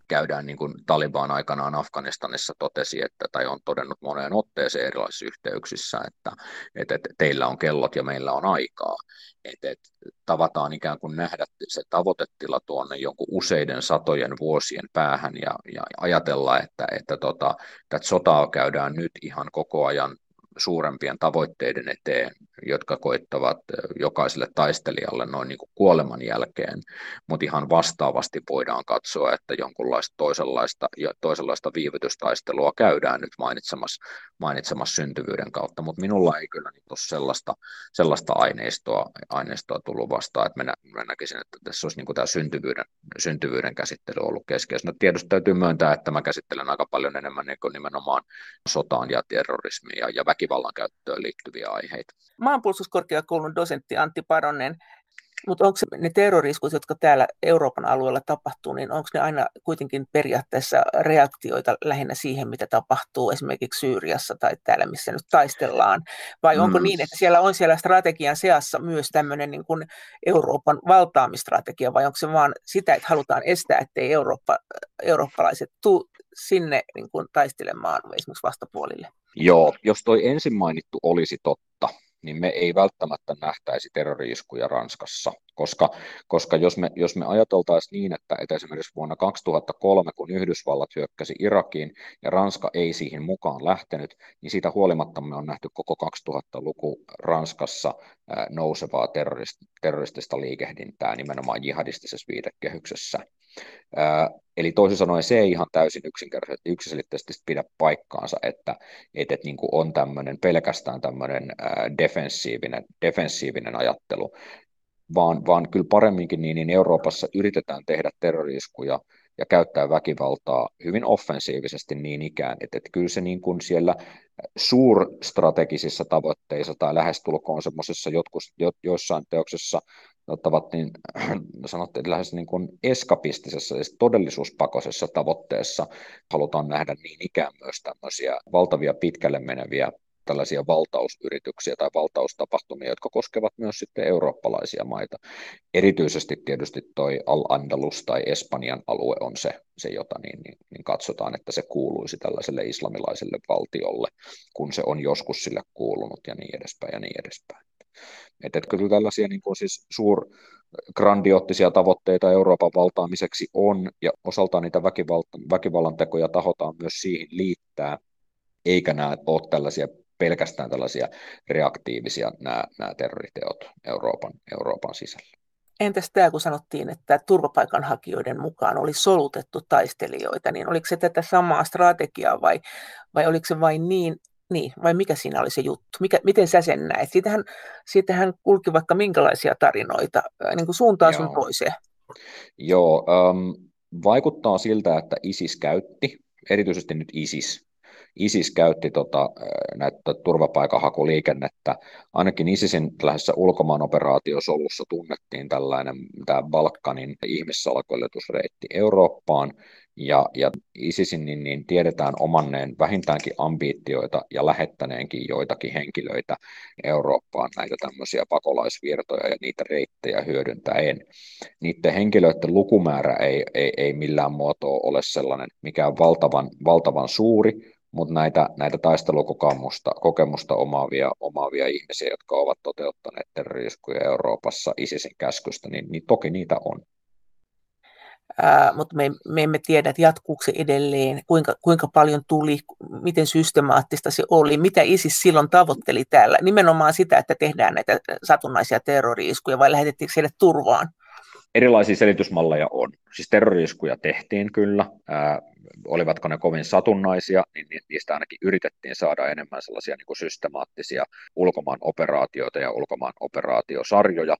käydään niin kuin Taliban aikanaan Afganistanissa totesi, että, tai on todennut moneen otteeseen erilaisissa yhteyksissä, että, että, että teillä on kellot ja meillä on aikaa, että, että tavataan ikään kuin nähdä se tavoitetila tuonne jonkun useiden satojen vuosien päähän ja, ja ajatella, että, että, tota, että sotaa käydään nyt ihan koko ajan suurempien tavoitteiden eteen, jotka koittavat jokaiselle taistelijalle noin niin kuin kuoleman jälkeen, mutta ihan vastaavasti voidaan katsoa, että jonkunlaista toisenlaista, toisenlaista viivytystaistelua käydään nyt mainitsemassa, mainitsemassa syntyvyyden kautta, mutta minulla ei kyllä niin sellaista, sellaista aineistoa, aineistoa tullut vastaan, että mä, mä näkisin, että tässä olisi niin kuin tämä syntyvyyden, syntyvyyden käsittely ollut keskeistä. No, tietysti täytyy myöntää, että mä käsittelen aika paljon enemmän niin kuin nimenomaan sotaan ja terrorismiin ja, ja väkivallan käyttöön liittyviä aiheita. Maanpuolustuskorkeakoulun dosentti Antti Paronen, mutta onko ne terroriskut, jotka täällä Euroopan alueella tapahtuu, niin onko ne aina kuitenkin periaatteessa reaktioita lähinnä siihen, mitä tapahtuu esimerkiksi Syyriassa tai täällä, missä nyt taistellaan? Vai onko mm. niin, että siellä on siellä strategian seassa myös tämmöinen niin kuin Euroopan valtaamistrategia, vai onko se vaan sitä, että halutaan estää, ettei Eurooppa, eurooppalaiset tule sinne niin kuin taistelemaan esimerkiksi vastapuolille? Joo, jos toi ensin mainittu olisi totta, niin me ei välttämättä nähtäisi terroriiskuja Ranskassa, koska, koska jos, me, jos me ajateltaisiin niin, että, että esimerkiksi vuonna 2003, kun Yhdysvallat hyökkäsi Irakiin ja Ranska ei siihen mukaan lähtenyt, niin siitä huolimatta me on nähty koko 2000-luku Ranskassa nousevaa terrorist, terroristista liikehdintää nimenomaan jihadistisessa viitekehyksessä. Eli toisin sanoen se ei ihan täysin yksinkertaisesti yksiselitteisesti pidä paikkaansa, että, että, että niin kuin on tämmöinen pelkästään tämmöinen defensiivinen, defensiivinen ajattelu, vaan, vaan kyllä paremminkin niin, niin Euroopassa yritetään tehdä terroriskuja ja käyttää väkivaltaa hyvin offensiivisesti niin ikään, että, että kyllä se niin kuin siellä suurstrategisissa tavoitteissa tai lähestulkoon semmoisessa jo, joissain teoksessa ottavat niin, sanotte, että lähes niin kuin eskapistisessa, siis todellisuuspakoisessa tavoitteessa halutaan nähdä niin ikään myös tämmöisiä valtavia pitkälle meneviä tällaisia valtausyrityksiä tai valtaustapahtumia, jotka koskevat myös sitten eurooppalaisia maita. Erityisesti tietysti toi Al-Andalus tai Espanjan alue on se, se jota niin, niin, niin katsotaan, että se kuuluisi tällaiselle islamilaiselle valtiolle, kun se on joskus sille kuulunut ja niin edespäin ja niin edespäin. Että et kyllä tällaisia niin kuin siis suur, grandioottisia tavoitteita Euroopan valtaamiseksi on, ja osaltaan niitä väkivallan tekoja tahotaan myös siihen liittää, eikä nämä ole tällaisia pelkästään tällaisia reaktiivisia nämä, nämä terroriteot Euroopan, Euroopan sisällä. Entäs tämä, kun sanottiin, että turvapaikanhakijoiden mukaan oli solutettu taistelijoita, niin oliko se tätä samaa strategiaa vai, vai oliko se vain niin, niin, vai mikä siinä oli se juttu? Mikä, miten sä sen näet? Siitähän, siitähän kulki vaikka minkälaisia tarinoita niin kuin suuntaan sun toiseen. Joo, ähm, vaikuttaa siltä, että ISIS käytti, erityisesti nyt ISIS, ISIS käytti tota, näitä turvapaikanhakuliikennettä. Ainakin ISISin lähdössä ulkomaanoperaatiosolussa tunnettiin tällainen tämä Balkanin ihmissalakuljetusreitti Eurooppaan, ja, ja ISISin niin, niin tiedetään omanneen vähintäänkin ambiitioita ja lähettäneenkin joitakin henkilöitä Eurooppaan näitä tämmöisiä pakolaisvirtoja ja niitä reittejä hyödyntäen. Niiden henkilöiden lukumäärä ei, ei, ei millään muotoa ole sellainen mikään valtavan, valtavan suuri, mutta näitä, näitä taistelukokemusta kokemusta omaavia, omaavia ihmisiä, jotka ovat toteuttaneet terroriskuja Euroopassa ISISin käskystä, niin, niin toki niitä on. Ää, mutta me, me emme tiedä, että jatkuuko se edelleen, kuinka, kuinka paljon tuli, miten systemaattista se oli, mitä ISIS silloin tavoitteli täällä. Nimenomaan sitä, että tehdään näitä satunnaisia terroriiskuja vai lähetettiinkö heille turvaan? Erilaisia selitysmalleja on. Siis terroriskuja tehtiin kyllä, ää, olivatko ne kovin satunnaisia, niin niistä ainakin yritettiin saada enemmän sellaisia niin kuin systemaattisia ulkomaan operaatioita ja ulkomaan operaatiosarjoja,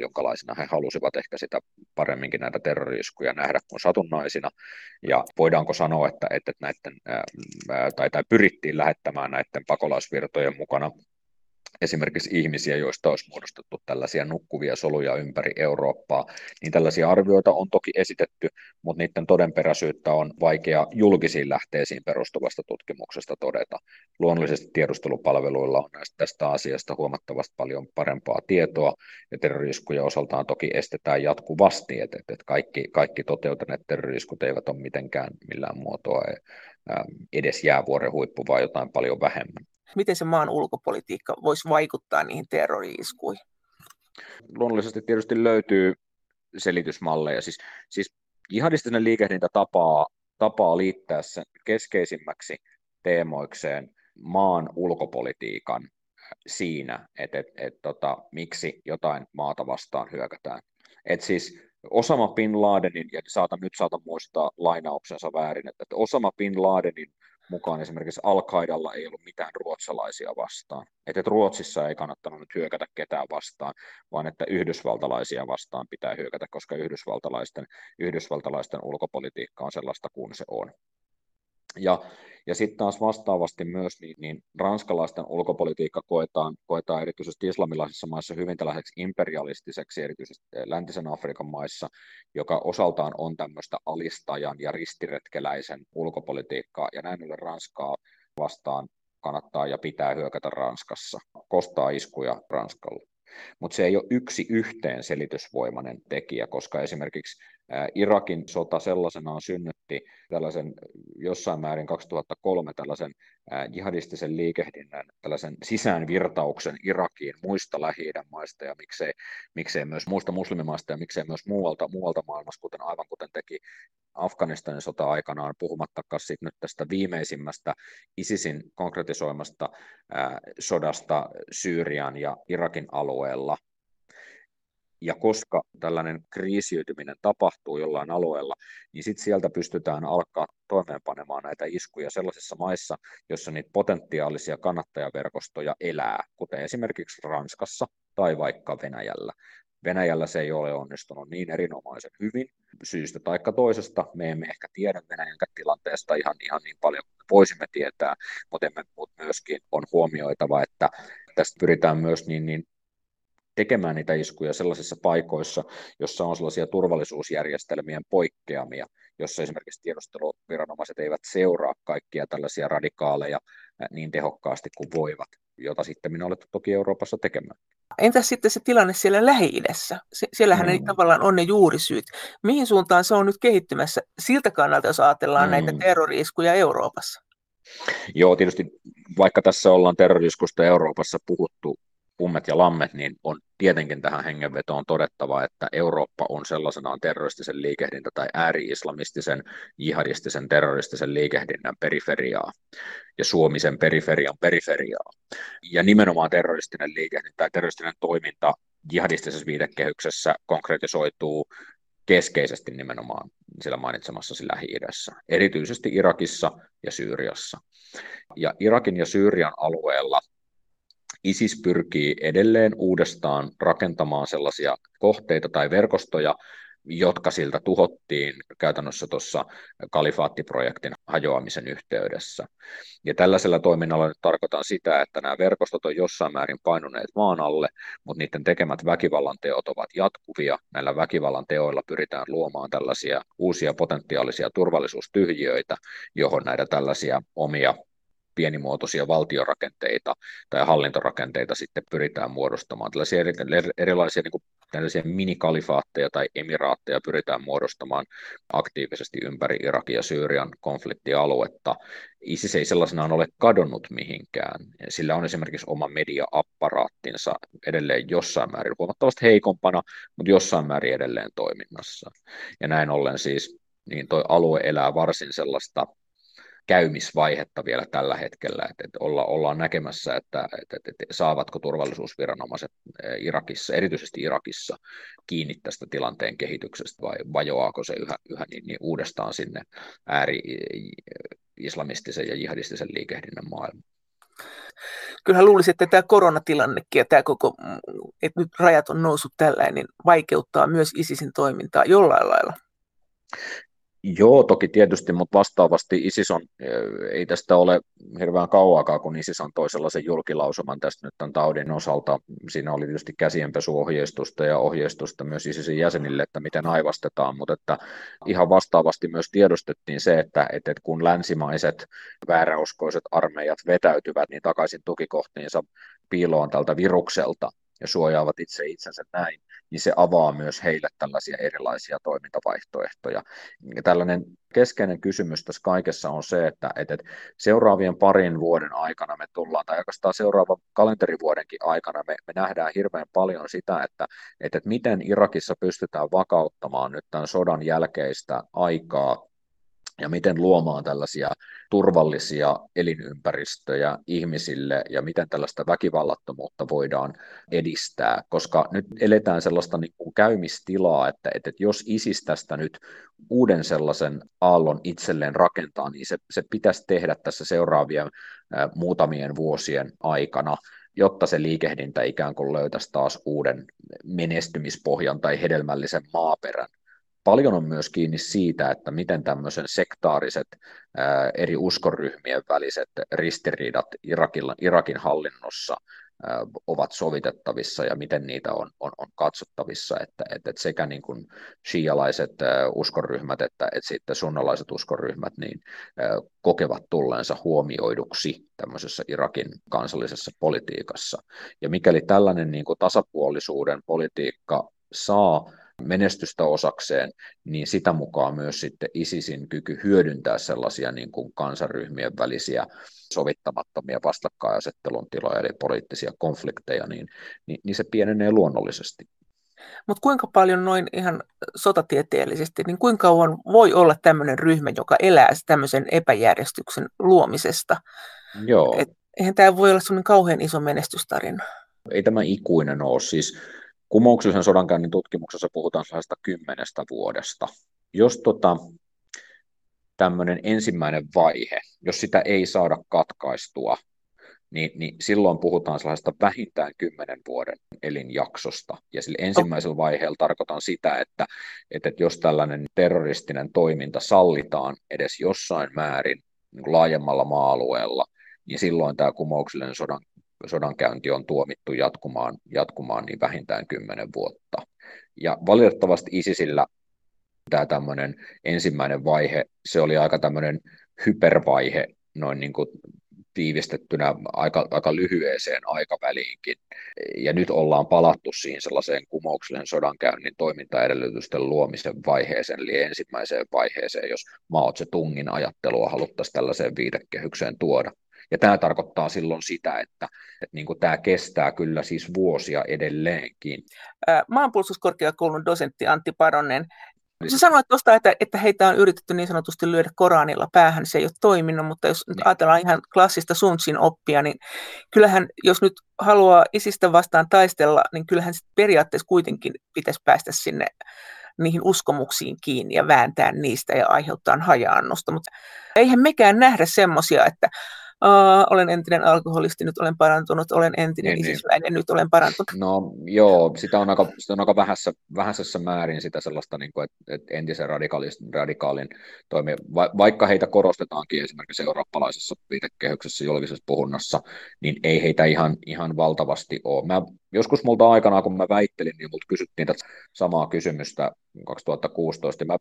jonkalaisina he halusivat ehkä sitä paremminkin näitä terroriskuja nähdä kuin satunnaisina. Ja voidaanko sanoa, että, että näiden, ää, tai, tai pyrittiin lähettämään näiden pakolaisvirtojen mukana esimerkiksi ihmisiä, joista olisi muodostettu tällaisia nukkuvia soluja ympäri Eurooppaa, niin tällaisia arvioita on toki esitetty, mutta niiden todenperäisyyttä on vaikea julkisiin lähteisiin perustuvasta tutkimuksesta todeta. Luonnollisesti tiedustelupalveluilla on näistä, tästä asiasta huomattavasti paljon parempaa tietoa, ja terroriskuja osaltaan toki estetään jatkuvasti, että, kaikki, kaikki toteutuneet terroriskut eivät ole mitenkään millään muotoa edes jäävuoren huippu, vaan jotain paljon vähemmän miten se maan ulkopolitiikka voisi vaikuttaa niihin terrori-iskuihin? Luonnollisesti tietysti löytyy selitysmalleja. Siis, siis jihadistinen liikehdintä tapaa, tapaa liittää sen keskeisimmäksi teemoikseen maan ulkopolitiikan siinä, että et, et, tota, miksi jotain maata vastaan hyökätään. Et siis Osama Bin Ladenin, ja saatan, nyt saatan muistaa lainauksensa väärin, että Osama Bin Ladenin mukaan esimerkiksi Al-Qaidalla ei ollut mitään ruotsalaisia vastaan. Että Ruotsissa ei kannattanut nyt hyökätä ketään vastaan, vaan että yhdysvaltalaisia vastaan pitää hyökätä, koska yhdysvaltalaisten, yhdysvaltalaisten ulkopolitiikka on sellaista kuin se on. Ja, ja sitten taas vastaavasti myös niin, niin ranskalaisten ulkopolitiikka koetaan, koetaan erityisesti islamilaisissa maissa hyvin tällaiseksi imperialistiseksi, erityisesti läntisen Afrikan maissa, joka osaltaan on tämmöistä alistajan ja ristiretkeläisen ulkopolitiikkaa, ja näin ollen Ranskaa vastaan kannattaa ja pitää hyökätä Ranskassa, kostaa iskuja Ranskalle. Mutta se ei ole yksi yhteen selitysvoimainen tekijä, koska esimerkiksi Irakin sota sellaisenaan synnytti tällaisen jossain määrin 2003 tällaisen jihadistisen liikehdinnän, tällaisen sisäänvirtauksen Irakiin muista lähi maista ja miksei, miksei myös muista muslimimaista ja miksei myös muualta, muualta maailmassa, kuten aivan kuten teki Afganistanin sota aikanaan, puhumattakaan sitten nyt tästä viimeisimmästä ISISin konkretisoimasta ää, sodasta Syyrian ja Irakin alueella, ja koska tällainen kriisiytyminen tapahtuu jollain alueella, niin sitten sieltä pystytään alkaa toimeenpanemaan näitä iskuja sellaisissa maissa, joissa niitä potentiaalisia kannattajaverkostoja elää, kuten esimerkiksi Ranskassa tai vaikka Venäjällä. Venäjällä se ei ole onnistunut niin erinomaisen hyvin syystä tai toisesta. Me emme ehkä tiedä Venäjän tilanteesta ihan, ihan niin paljon kuin voisimme tietää, mutta, myöskin on huomioitava, että tästä pyritään myös niin, niin tekemään niitä iskuja sellaisissa paikoissa, jossa on sellaisia turvallisuusjärjestelmien poikkeamia, jossa esimerkiksi tiedusteluviranomaiset eivät seuraa kaikkia tällaisia radikaaleja niin tehokkaasti kuin voivat, jota sitten minä olen toki Euroopassa tekemään. Entäs sitten se tilanne siellä Lähi-idässä? Siellähän mm. tavallaan on ne juurisyyt. Mihin suuntaan se on nyt kehittymässä siltä kannalta, jos ajatellaan mm. näitä terroriiskuja Euroopassa? Joo, tietysti vaikka tässä ollaan terroriskusta Euroopassa puhuttu ummet ja lammet, niin on tietenkin tähän hengenvetoon todettava, että Eurooppa on sellaisenaan terroristisen liikehdintä tai ääri-islamistisen, jihadistisen, terroristisen liikehdinnän periferiaa ja Suomi sen periferian periferiaa. Ja nimenomaan terroristinen liikehdintä tai terroristinen toiminta jihadistisessa viitekehyksessä konkretisoituu keskeisesti nimenomaan sillä mainitsemassasi Lähi-idässä, erityisesti Irakissa ja Syyriassa. Ja Irakin ja Syyrian alueella ISIS pyrkii edelleen uudestaan rakentamaan sellaisia kohteita tai verkostoja, jotka siltä tuhottiin käytännössä tuossa kalifaattiprojektin hajoamisen yhteydessä. Ja tällaisella toiminnalla nyt tarkoitan sitä, että nämä verkostot on jossain määrin painuneet maan alle, mutta niiden tekemät väkivallan teot ovat jatkuvia. Näillä väkivallan teoilla pyritään luomaan tällaisia uusia potentiaalisia turvallisuustyhjiöitä, johon näitä tällaisia omia pienimuotoisia valtiorakenteita tai hallintorakenteita sitten pyritään muodostamaan. Tällaisia erilaisia niin kuin, tällaisia minikalifaatteja tai emiraatteja pyritään muodostamaan aktiivisesti ympäri Irakin ja Syyrian konfliktialuetta. ISIS ei sellaisenaan ole kadonnut mihinkään. Sillä on esimerkiksi oma media-apparaattinsa edelleen jossain määrin huomattavasti heikompana, mutta jossain määrin edelleen toiminnassa. Ja näin ollen siis niin tuo alue elää varsin sellaista käymisvaihetta vielä tällä hetkellä, että, että olla, ollaan näkemässä, että, että, että saavatko turvallisuusviranomaiset Irakissa, erityisesti Irakissa, kiinni tästä tilanteen kehityksestä vai vajoaako se yhä, yhä niin, niin uudestaan sinne ääri-islamistisen ja jihadistisen liikehdinnän maailmaan. Kyllähän luulisin, että tämä koronatilannekin ja tämä koko, että nyt rajat on noussut tällainen, niin vaikeuttaa myös ISISin toimintaa jollain lailla. Joo, toki tietysti, mutta vastaavasti ISIS on, ei tästä ole hirveän kauakaan, kun ISIS antoi sellaisen julkilausuman tästä nyt tämän taudin osalta. Siinä oli tietysti käsienpesuohjeistusta ja ohjeistusta myös ISISin jäsenille, että miten aivastetaan, mutta että ihan vastaavasti myös tiedostettiin se, että, että kun länsimaiset vääräuskoiset armeijat vetäytyvät niin takaisin tukikohtiinsa piiloon tältä virukselta, ja suojaavat itse itsensä näin, niin se avaa myös heille tällaisia erilaisia toimintavaihtoehtoja. Ja tällainen keskeinen kysymys tässä kaikessa on se, että, että seuraavien parin vuoden aikana me tullaan, tai oikeastaan seuraavan kalenterivuodenkin aikana me, me nähdään hirveän paljon sitä, että, että miten Irakissa pystytään vakauttamaan nyt tämän sodan jälkeistä aikaa ja miten luomaan tällaisia turvallisia elinympäristöjä ihmisille ja miten tällaista väkivallattomuutta voidaan edistää, koska nyt eletään sellaista niin kuin käymistilaa, että, että jos ISIS tästä nyt uuden sellaisen aallon itselleen rakentaa, niin se, se pitäisi tehdä tässä seuraavien muutamien vuosien aikana, jotta se liikehdintä ikään kuin löytäisi taas uuden menestymispohjan tai hedelmällisen maaperän paljon on myös kiinni siitä, että miten tämmöisen sektaariset eri uskonryhmien väliset ristiriidat Irakin hallinnossa ovat sovitettavissa ja miten niitä on, on, on katsottavissa, että, että, sekä niin kuin shialaiset ää, uskonryhmät että, että sitten sunnalaiset uskonryhmät niin, kokevat tulleensa huomioiduksi tämmöisessä Irakin kansallisessa politiikassa. Ja mikäli tällainen niin kuin tasapuolisuuden politiikka saa menestystä osakseen, niin sitä mukaan myös sitten ISISin kyky hyödyntää sellaisia niin kuin kansaryhmien välisiä sovittamattomia vastakkainasettelun tiloja, eli poliittisia konflikteja, niin, niin, niin se pienenee luonnollisesti. Mutta kuinka paljon noin ihan sotatieteellisesti, niin kuinka kauan voi olla tämmöinen ryhmä, joka elää tämmöisen epäjärjestyksen luomisesta? Joo. Et, eihän tämä voi olla semmoinen kauhean iso menestystarina. Ei tämä ikuinen ole. Siis kumouksellisen sodankäynnin tutkimuksessa puhutaan sellaista kymmenestä vuodesta. Jos tota, tämmöinen ensimmäinen vaihe, jos sitä ei saada katkaistua, niin, niin silloin puhutaan sellaisesta vähintään kymmenen vuoden elinjaksosta. Ja sillä ensimmäisellä vaiheella tarkoitan sitä, että, että jos tällainen terroristinen toiminta sallitaan edes jossain määrin niin laajemmalla maa-alueella, niin silloin tämä kumouksellinen sodan sodankäynti on tuomittu jatkumaan, jatkumaan niin vähintään kymmenen vuotta. Ja valitettavasti ISISillä tämä tämmöinen ensimmäinen vaihe, se oli aika tämmöinen hypervaihe noin niin kuin tiivistettynä aika, aika lyhyeseen aikaväliinkin. Ja nyt ollaan palattu siihen sellaiseen kumouksellisen sodankäynnin toimintaedellytysten luomisen vaiheeseen, eli ensimmäiseen vaiheeseen, jos Mao Tse-tungin ajattelua haluttaisiin tällaiseen viitekehykseen tuoda. Ja tämä tarkoittaa silloin sitä, että, että niin kuin tämä kestää kyllä siis vuosia edelleenkin. Maanpuolustuskorkeakoulun dosentti Antti Paronen, Sä sanoit tuosta, että, että heitä on yritetty niin sanotusti lyödä Koranilla päähän, se ei ole toiminut, mutta jos nyt niin. ajatellaan ihan klassista Sunsin oppia, niin kyllähän jos nyt haluaa isistä vastaan taistella, niin kyllähän periaatteessa kuitenkin pitäisi päästä sinne niihin uskomuksiin kiinni ja vääntää niistä ja aiheuttaa hajaannusta, mutta eihän mekään nähdä semmoisia, että Olen entinen alkoholisti, nyt olen parantunut, olen entinen niin, isisläinen, niin. nyt olen parantunut. No joo, sitä on aika, sitä on aika vähässä, vähäisessä määrin sitä sellaista, niin kuin, että, että entisen radikaalin toimi, va, vaikka heitä korostetaankin esimerkiksi eurooppalaisessa viitekehyksessä julkisessa puhunnassa, niin ei heitä ihan, ihan valtavasti ole. Mä, joskus multa aikana, kun mä väittelin, niin multa kysyttiin tätä samaa kysymystä 2016, ja mä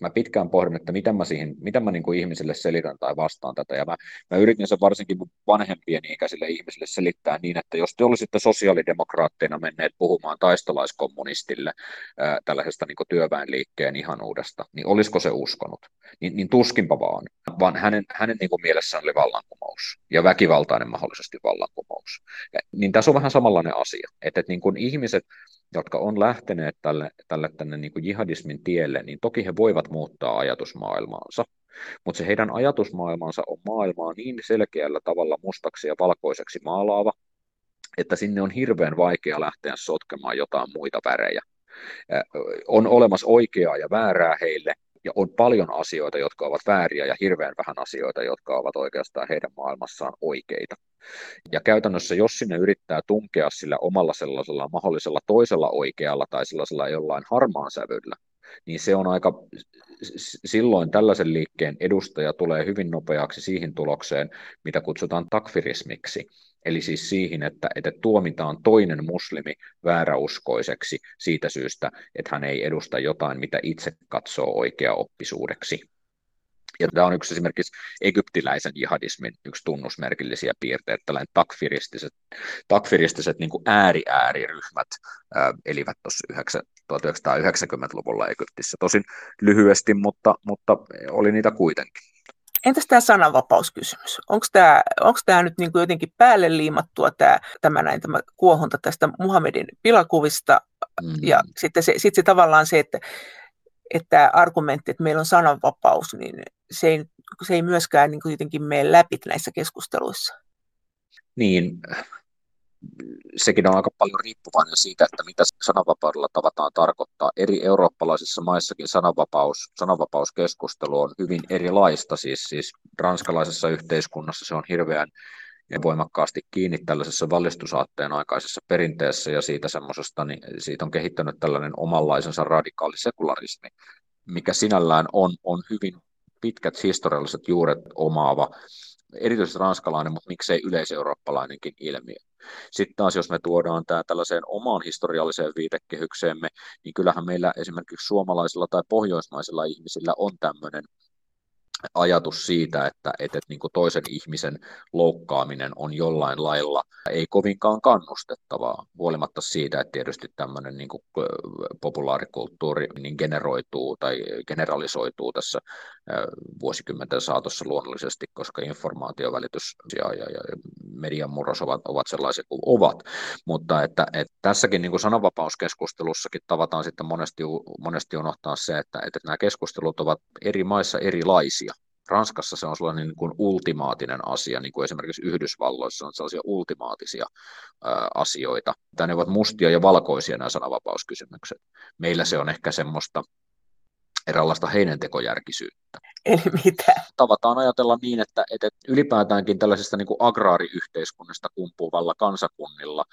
mä pitkään pohdin, että miten mä, siihen, miten mä niin kuin ihmisille selitän tai vastaan tätä, ja mä, mä yritin sen varsinkin vanhempien ikäisille ihmisille selittää niin, että jos te olisitte sosiaalidemokraatteina menneet puhumaan taistolaiskommunistille ää, tällaisesta niin kuin työväenliikkeen ihanuudesta, niin olisiko se uskonut? Niin, niin tuskinpa vaan, vaan hänen, hänen niin kuin mielessään oli vallankumous, ja väkivaltainen mahdollisesti vallankumous. Ja, niin tässä on vähän samanlainen asia, että, että niin kuin ihmiset, jotka on lähteneet tälle, tälle tänne niin kuin jihadismin tielle, niin toki he voivat muuttaa ajatusmaailmaansa. Mutta se heidän ajatusmaailmansa on maailmaa niin selkeällä tavalla mustaksi ja valkoiseksi maalaava, että sinne on hirveän vaikea lähteä sotkemaan jotain muita värejä. On olemassa oikeaa ja väärää heille, ja on paljon asioita, jotka ovat vääriä, ja hirveän vähän asioita, jotka ovat oikeastaan heidän maailmassaan oikeita. Ja käytännössä, jos sinne yrittää tunkea sillä omalla sellaisella mahdollisella toisella oikealla tai sellaisella jollain harmaan sävyllä, niin se on aika, silloin tällaisen liikkeen edustaja tulee hyvin nopeaksi siihen tulokseen, mitä kutsutaan takfirismiksi, eli siis siihen, että, että tuomitaan toinen muslimi vääräuskoiseksi siitä syystä, että hän ei edusta jotain, mitä itse katsoo oikeaoppisuudeksi. Ja tämä on yksi esimerkiksi egyptiläisen jihadismin yksi tunnusmerkillisiä piirteitä, tällainen takfiristiset, takfiristiset niin ääri-ääriryhmät ää, elivät tuossa 1990-luvulla Egyptissä. Tosin lyhyesti, mutta, mutta oli niitä kuitenkin. Entäs tämä sananvapauskysymys? Onko tämä, onko tämä nyt niin kuin jotenkin päälle liimattua tämä, tämä, näin, tämä kuohunta tästä Muhammedin pilakuvista mm. ja sitten se, sitten se tavallaan se, että, että argumentti, että meillä on sananvapaus, niin se ei, se ei myöskään niin kuin jotenkin mene läpi näissä keskusteluissa. Niin, sekin on aika paljon riippuvainen siitä, että mitä sananvapaudella tavataan tarkoittaa. Eri eurooppalaisissa maissakin sananvapaus, sananvapauskeskustelu on hyvin erilaista. Siis, siis ranskalaisessa yhteiskunnassa se on hirveän voimakkaasti kiinni tällaisessa valistusaatteen aikaisessa perinteessä ja siitä semmoisesta, niin siitä on kehittänyt tällainen omanlaisensa radikaali sekularismi, mikä sinällään on, on hyvin pitkät historialliset juuret omaava, erityisesti ranskalainen, mutta miksei yleiseurooppalainenkin ilmiö. Sitten taas, jos me tuodaan tämä tällaiseen omaan historialliseen viitekehykseemme, niin kyllähän meillä esimerkiksi suomalaisilla tai pohjoismaisilla ihmisillä on tämmöinen ajatus siitä, että, että, että niin kuin toisen ihmisen loukkaaminen on jollain lailla ei kovinkaan kannustettavaa, huolimatta siitä, että tietysti tämmöinen niin kuin populaarikulttuuri niin generoituu tai generalisoituu tässä vuosikymmenten saatossa luonnollisesti, koska informaatiovälitys ja, ja, ja median murros ovat, ovat sellaisia kuin ovat. Mutta että, että tässäkin niin kuin sananvapauskeskustelussakin tavataan sitten monesti, monesti unohtaa se, että, että nämä keskustelut ovat eri maissa erilaisia. Ranskassa se on sellainen niin kuin ultimaatinen asia, niin kuin esimerkiksi Yhdysvalloissa on sellaisia ultimaatisia ää, asioita. Tai ne ovat mustia ja valkoisia nämä sananvapauskysymykset. Meillä se on ehkä semmoista eräänlaista heinäntekojärkisyyttä. Eli mitä? Tavataan ajatella niin, että, että ylipäätäänkin tällaisesta niin kuin agraariyhteiskunnasta kumpuuvalla kansakunnilla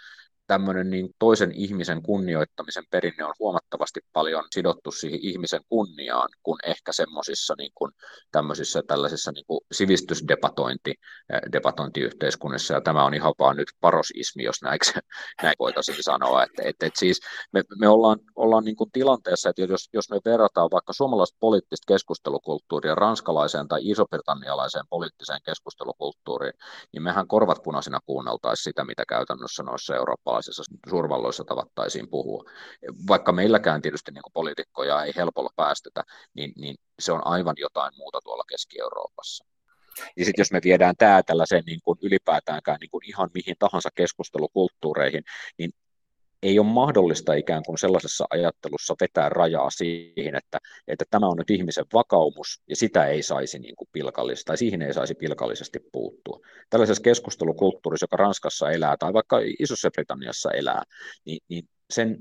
tämmöinen niin toisen ihmisen kunnioittamisen perinne on huomattavasti paljon sidottu siihen ihmisen kunniaan, kuin ehkä semmoisissa niin kuin, tämmöisissä tällaisissa niin kuin sivistysdebatointi, eh, debatointiyhteiskunnissa, ja tämä on ihan vaan nyt parosismi, jos näin, näin voitaisiin sanoa, että, että, että siis me, me ollaan, ollaan niin kuin tilanteessa, että jos, jos me verrataan vaikka suomalaista poliittista keskustelukulttuuria ranskalaiseen tai isobritannialaiseen poliittiseen keskustelukulttuuriin, niin mehän korvat punaisina kuunneltaisiin sitä, mitä käytännössä noissa eurooppalaisissa eurooppalaisissa suurvalloissa tavattaisiin puhua. Vaikka meilläkään tietysti niin poliitikkoja ei helpolla päästetä, niin, niin se on aivan jotain muuta tuolla Keski-Euroopassa. Ja sitten jos me viedään tämä tällaiseen niin kuin ylipäätäänkään niin kuin ihan mihin tahansa keskustelukulttuureihin, niin ei ole mahdollista ikään kuin sellaisessa ajattelussa vetää rajaa siihen, että, että tämä on nyt ihmisen vakaumus ja sitä ei saisi niin kuin pilkallisesti, tai siihen ei saisi pilkallisesti puuttua. Tällaisessa keskustelukulttuurissa, joka Ranskassa elää tai vaikka Isossa Britanniassa elää, niin, niin sen,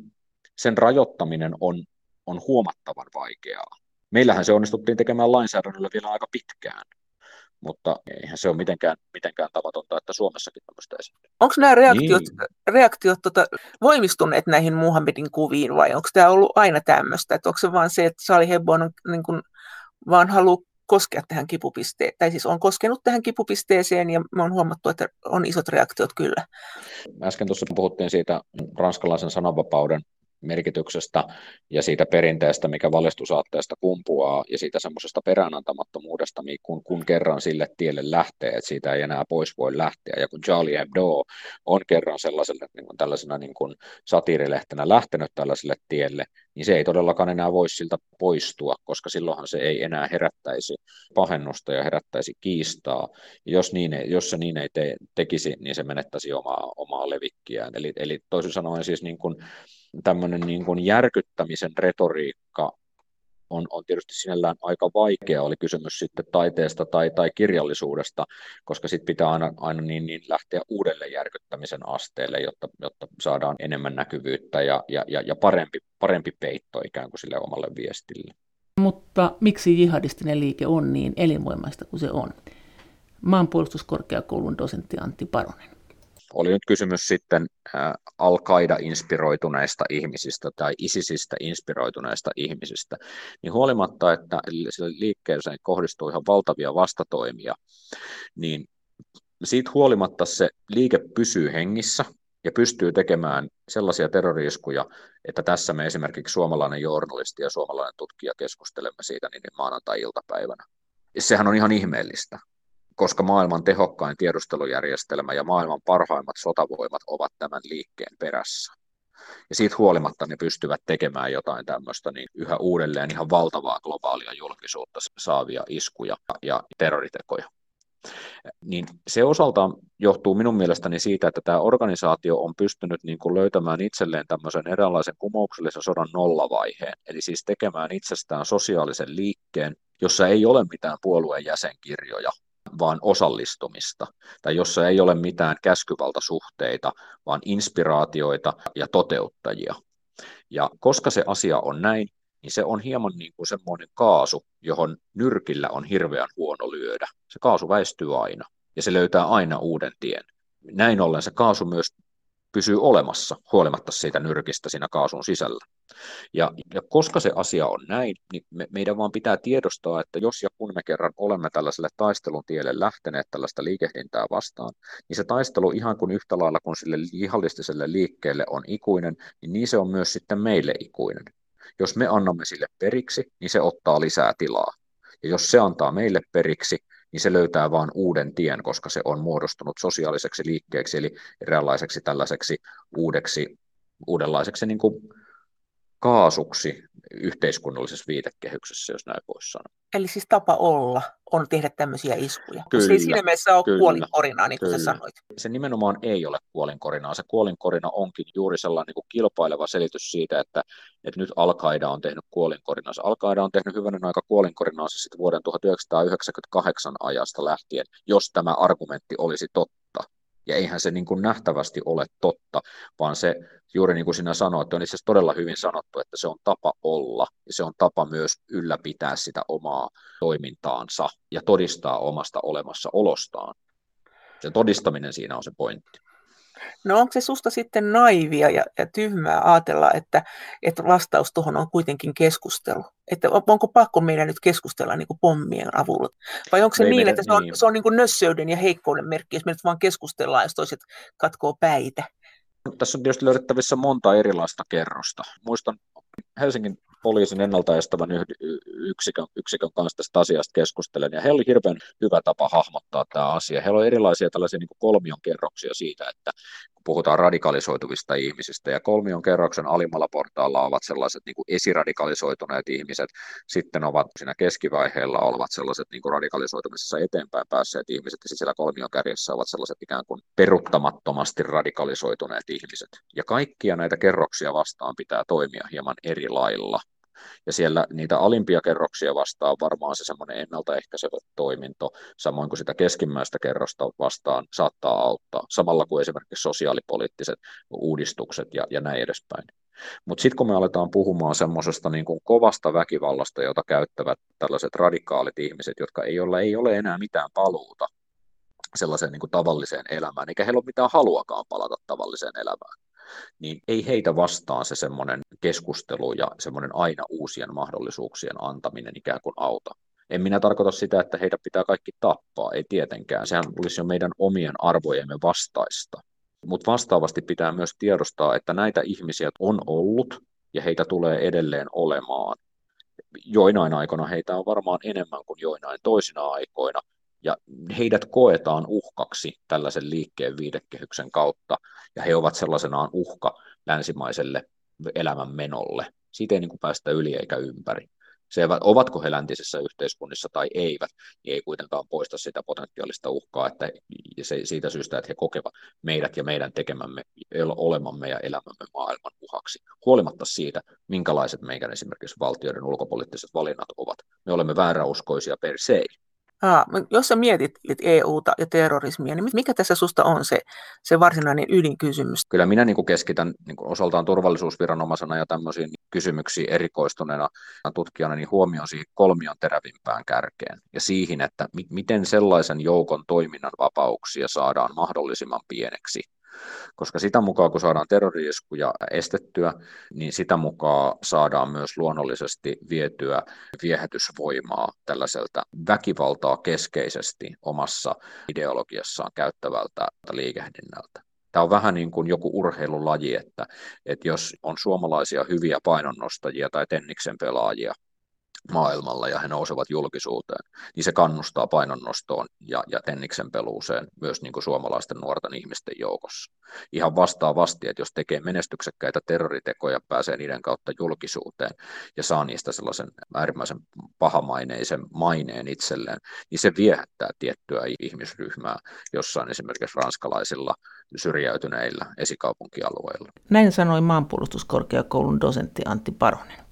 sen rajoittaminen on, on huomattavan vaikeaa. Meillähän se onnistuttiin tekemään lainsäädännöllä vielä aika pitkään mutta eihän se ole mitenkään, mitenkään tavatonta, että Suomessakin tämmöistä esiintyy. Onko nämä reaktiot, niin. reaktiot tota, voimistuneet näihin Muhammedin kuviin vai onko tämä ollut aina tämmöistä, että onko se vaan se, että Sali Hebon on niin kuin, vaan haluaa koskea tähän kipupisteeseen, tai siis on koskenut tähän kipupisteeseen ja me on huomattu, että on isot reaktiot kyllä. Äsken tuossa puhuttiin siitä ranskalaisen sananvapauden merkityksestä ja siitä perinteestä, mikä valistusaatteesta kumpuaa ja siitä semmoisesta peräänantamattomuudesta, kun, kun kerran sille tielle lähtee, että siitä ei enää pois voi lähteä. Ja kun Charlie Hebdo on kerran sellaiselle niin kuin tällaisena niin kuin satiirilehtenä lähtenyt tällaiselle tielle, niin se ei todellakaan enää voi siltä poistua, koska silloinhan se ei enää herättäisi pahennusta ja herättäisi kiistaa. Ja jos, niin ei, jos se niin ei te, tekisi, niin se menettäisi omaa, omaa levikkiään. Eli, eli toisin sanoen siis niin kuin, tämmöinen niin kuin järkyttämisen retoriikka on, on tietysti sinällään aika vaikea, oli kysymys sitten taiteesta tai, tai kirjallisuudesta, koska sitten pitää aina, aina niin, niin lähteä uudelleen järkyttämisen asteelle, jotta, jotta saadaan enemmän näkyvyyttä ja, ja, ja, ja parempi, parempi peitto ikään kuin sille omalle viestille. Mutta miksi jihadistinen liike on niin elinvoimaista kuin se on? Maanpuolustuskorkeakoulun dosentti Antti Paronen oli nyt kysymys sitten Al-Qaida-inspiroituneista ihmisistä tai ISISistä inspiroituneista ihmisistä, niin huolimatta, että sille liikkeeseen kohdistuu ihan valtavia vastatoimia, niin siitä huolimatta se liike pysyy hengissä ja pystyy tekemään sellaisia terroriskuja, että tässä me esimerkiksi suomalainen journalisti ja suomalainen tutkija keskustelemme siitä niin maanantai-iltapäivänä. Sehän on ihan ihmeellistä koska maailman tehokkain tiedustelujärjestelmä ja maailman parhaimmat sotavoimat ovat tämän liikkeen perässä. Ja siitä huolimatta ne pystyvät tekemään jotain tämmöistä niin yhä uudelleen ihan valtavaa globaalia julkisuutta saavia iskuja ja terroritekoja. Niin se osaltaan johtuu minun mielestäni siitä, että tämä organisaatio on pystynyt niin kuin löytämään itselleen tämmöisen eräänlaisen kumouksellisen sodan nollavaiheen, eli siis tekemään itsestään sosiaalisen liikkeen, jossa ei ole mitään puolueen jäsenkirjoja, vaan osallistumista, tai jossa ei ole mitään käskyvaltasuhteita, vaan inspiraatioita ja toteuttajia. Ja koska se asia on näin, niin se on hieman niin kuin semmoinen kaasu, johon nyrkillä on hirveän huono lyödä. Se kaasu väistyy aina, ja se löytää aina uuden tien. Näin ollen se kaasu myös pysyy olemassa huolimatta siitä nyrkistä siinä kaasun sisällä. Ja, ja koska se asia on näin, niin me, meidän vaan pitää tiedostaa, että jos ja kun me kerran olemme tällaiselle taistelun tielle lähteneet tällaista liikehdintää vastaan, niin se taistelu ihan kuin yhtä lailla kuin sille lihallistiselle liikkeelle on ikuinen, niin, niin se on myös sitten meille ikuinen. Jos me annamme sille periksi, niin se ottaa lisää tilaa. Ja jos se antaa meille periksi, niin se löytää vain uuden tien, koska se on muodostunut sosiaaliseksi liikkeeksi, eli eräänlaiseksi tällaiseksi uudeksi, uudenlaiseksi niin kuin kaasuksi yhteiskunnallisessa viitekehyksessä, jos näin voisi sanoa. Eli siis tapa olla on tehdä tämmöisiä iskuja. Kyllä, se ei siinä mielessä ole kyllä, kuolinkorinaa, niin kuin kyllä. sä sanoit. Se nimenomaan ei ole kuolinkorinaa. Se kuolinkorina onkin juuri sellainen niin kuin kilpaileva selitys siitä, että, että nyt al on tehnyt kuolinkorinaa. al on tehnyt hyvänen aika kuolinkorinaa sitten vuoden 1998 ajasta lähtien, jos tämä argumentti olisi totta ja eihän se niin kuin nähtävästi ole totta, vaan se juuri niin kuin sinä sanoit, on itse asiassa todella hyvin sanottu, että se on tapa olla ja se on tapa myös ylläpitää sitä omaa toimintaansa ja todistaa omasta olemassaolostaan. Se todistaminen siinä on se pointti. No onko se susta sitten naivia ja, ja tyhmää ajatella, että, että vastaus tuohon on kuitenkin keskustelu? Että onko pakko meidän nyt keskustella niin kuin pommien avulla? Vai onko se Ei niin, meidän, että se on, niin. se on niin kuin nössöyden ja heikkouden merkki, jos me nyt vaan keskustellaan, jos toiset katkoo päitä? Tässä on tietysti löydettävissä monta erilaista kerrosta. Muistan Helsingin poliisin ennaltaestävän yksikön, yksikön kanssa tästä asiasta keskustelen, ja heillä oli hirveän hyvä tapa hahmottaa tämä asia. Heillä on erilaisia tällaisia niin kolmion kerroksia siitä, että puhutaan radikalisoituvista ihmisistä, ja kolmion kerroksen alimmalla portaalla ovat sellaiset niin kuin esiradikalisoituneet ihmiset, sitten ovat siinä keskivaiheella olevat sellaiset niin kuin radikalisoitumisessa eteenpäin päässeet ihmiset, ja sitten siellä kolmion kärjessä ovat sellaiset ikään kuin peruttamattomasti radikalisoituneet ihmiset. Ja kaikkia näitä kerroksia vastaan pitää toimia hieman eri lailla. Ja siellä niitä alimpia kerroksia vastaan varmaan se semmoinen ennaltaehkäisevä toiminto, samoin kuin sitä keskimmäistä kerrosta vastaan saattaa auttaa, samalla kuin esimerkiksi sosiaalipoliittiset uudistukset ja, ja näin edespäin. Mutta sitten kun me aletaan puhumaan semmoisesta niin kuin kovasta väkivallasta, jota käyttävät tällaiset radikaalit ihmiset, jotka ei ole, ei ole enää mitään paluuta sellaiseen niin kuin tavalliseen elämään, eikä heillä ole mitään haluakaan palata tavalliseen elämään, niin ei heitä vastaan se semmoinen keskustelu ja semmoinen aina uusien mahdollisuuksien antaminen ikään kuin auta. En minä tarkoita sitä, että heitä pitää kaikki tappaa, ei tietenkään. Sehän olisi jo meidän omien arvojemme vastaista. Mutta vastaavasti pitää myös tiedostaa, että näitä ihmisiä on ollut ja heitä tulee edelleen olemaan. Joinain aikoina heitä on varmaan enemmän kuin joinain toisina aikoina, ja heidät koetaan uhkaksi tällaisen liikkeen viidekehyksen kautta, ja he ovat sellaisenaan uhka länsimaiselle elämänmenolle. Siitä ei niin kuin päästä yli eikä ympäri. Se, ovatko he läntisessä yhteiskunnissa tai eivät, niin ei kuitenkaan poista sitä potentiaalista uhkaa, että se, siitä syystä, että he kokevat meidät ja meidän tekemämme olemamme ja elämämme maailman uhaksi, huolimatta siitä, minkälaiset meidän esimerkiksi valtioiden ulkopoliittiset valinnat ovat. Me olemme vääräuskoisia per se, Aa, jos sä mietit EUta ja terrorismia, niin mikä tässä susta on se, se varsinainen ydinkysymys? Kyllä minä niin keskitän niin osaltaan turvallisuusviranomaisena ja tämmöisiin kysymyksiin erikoistuneena tutkijana niin huomioon siihen kolmion terävimpään kärkeen ja siihen, että miten sellaisen joukon toiminnan vapauksia saadaan mahdollisimman pieneksi koska sitä mukaan, kun saadaan terroriiskuja estettyä, niin sitä mukaan saadaan myös luonnollisesti vietyä viehätysvoimaa tällaiselta väkivaltaa keskeisesti omassa ideologiassaan käyttävältä liikehdinnältä. Tämä on vähän niin kuin joku urheilulaji, että, että jos on suomalaisia hyviä painonnostajia tai tenniksen pelaajia, maailmalla ja he nousevat julkisuuteen, niin se kannustaa painonnostoon ja, ja tenniksen peluuseen myös niin kuin suomalaisten nuorten ihmisten joukossa. Ihan vastaavasti, että jos tekee menestyksekkäitä terroritekoja, pääsee niiden kautta julkisuuteen ja saa niistä sellaisen äärimmäisen pahamaineisen maineen itselleen, niin se viehättää tiettyä ihmisryhmää jossain esimerkiksi ranskalaisilla syrjäytyneillä esikaupunkialueilla. Näin sanoi maanpuolustuskorkeakoulun dosentti Antti Paronen.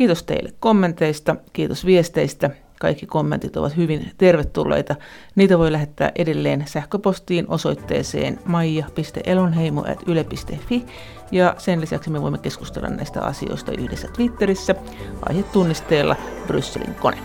Kiitos teille kommenteista, kiitos viesteistä. Kaikki kommentit ovat hyvin tervetulleita. Niitä voi lähettää edelleen sähköpostiin osoitteeseen maija.elonheimo.yle.fi ja sen lisäksi me voimme keskustella näistä asioista yhdessä Twitterissä aihetunnisteella Brysselin kone.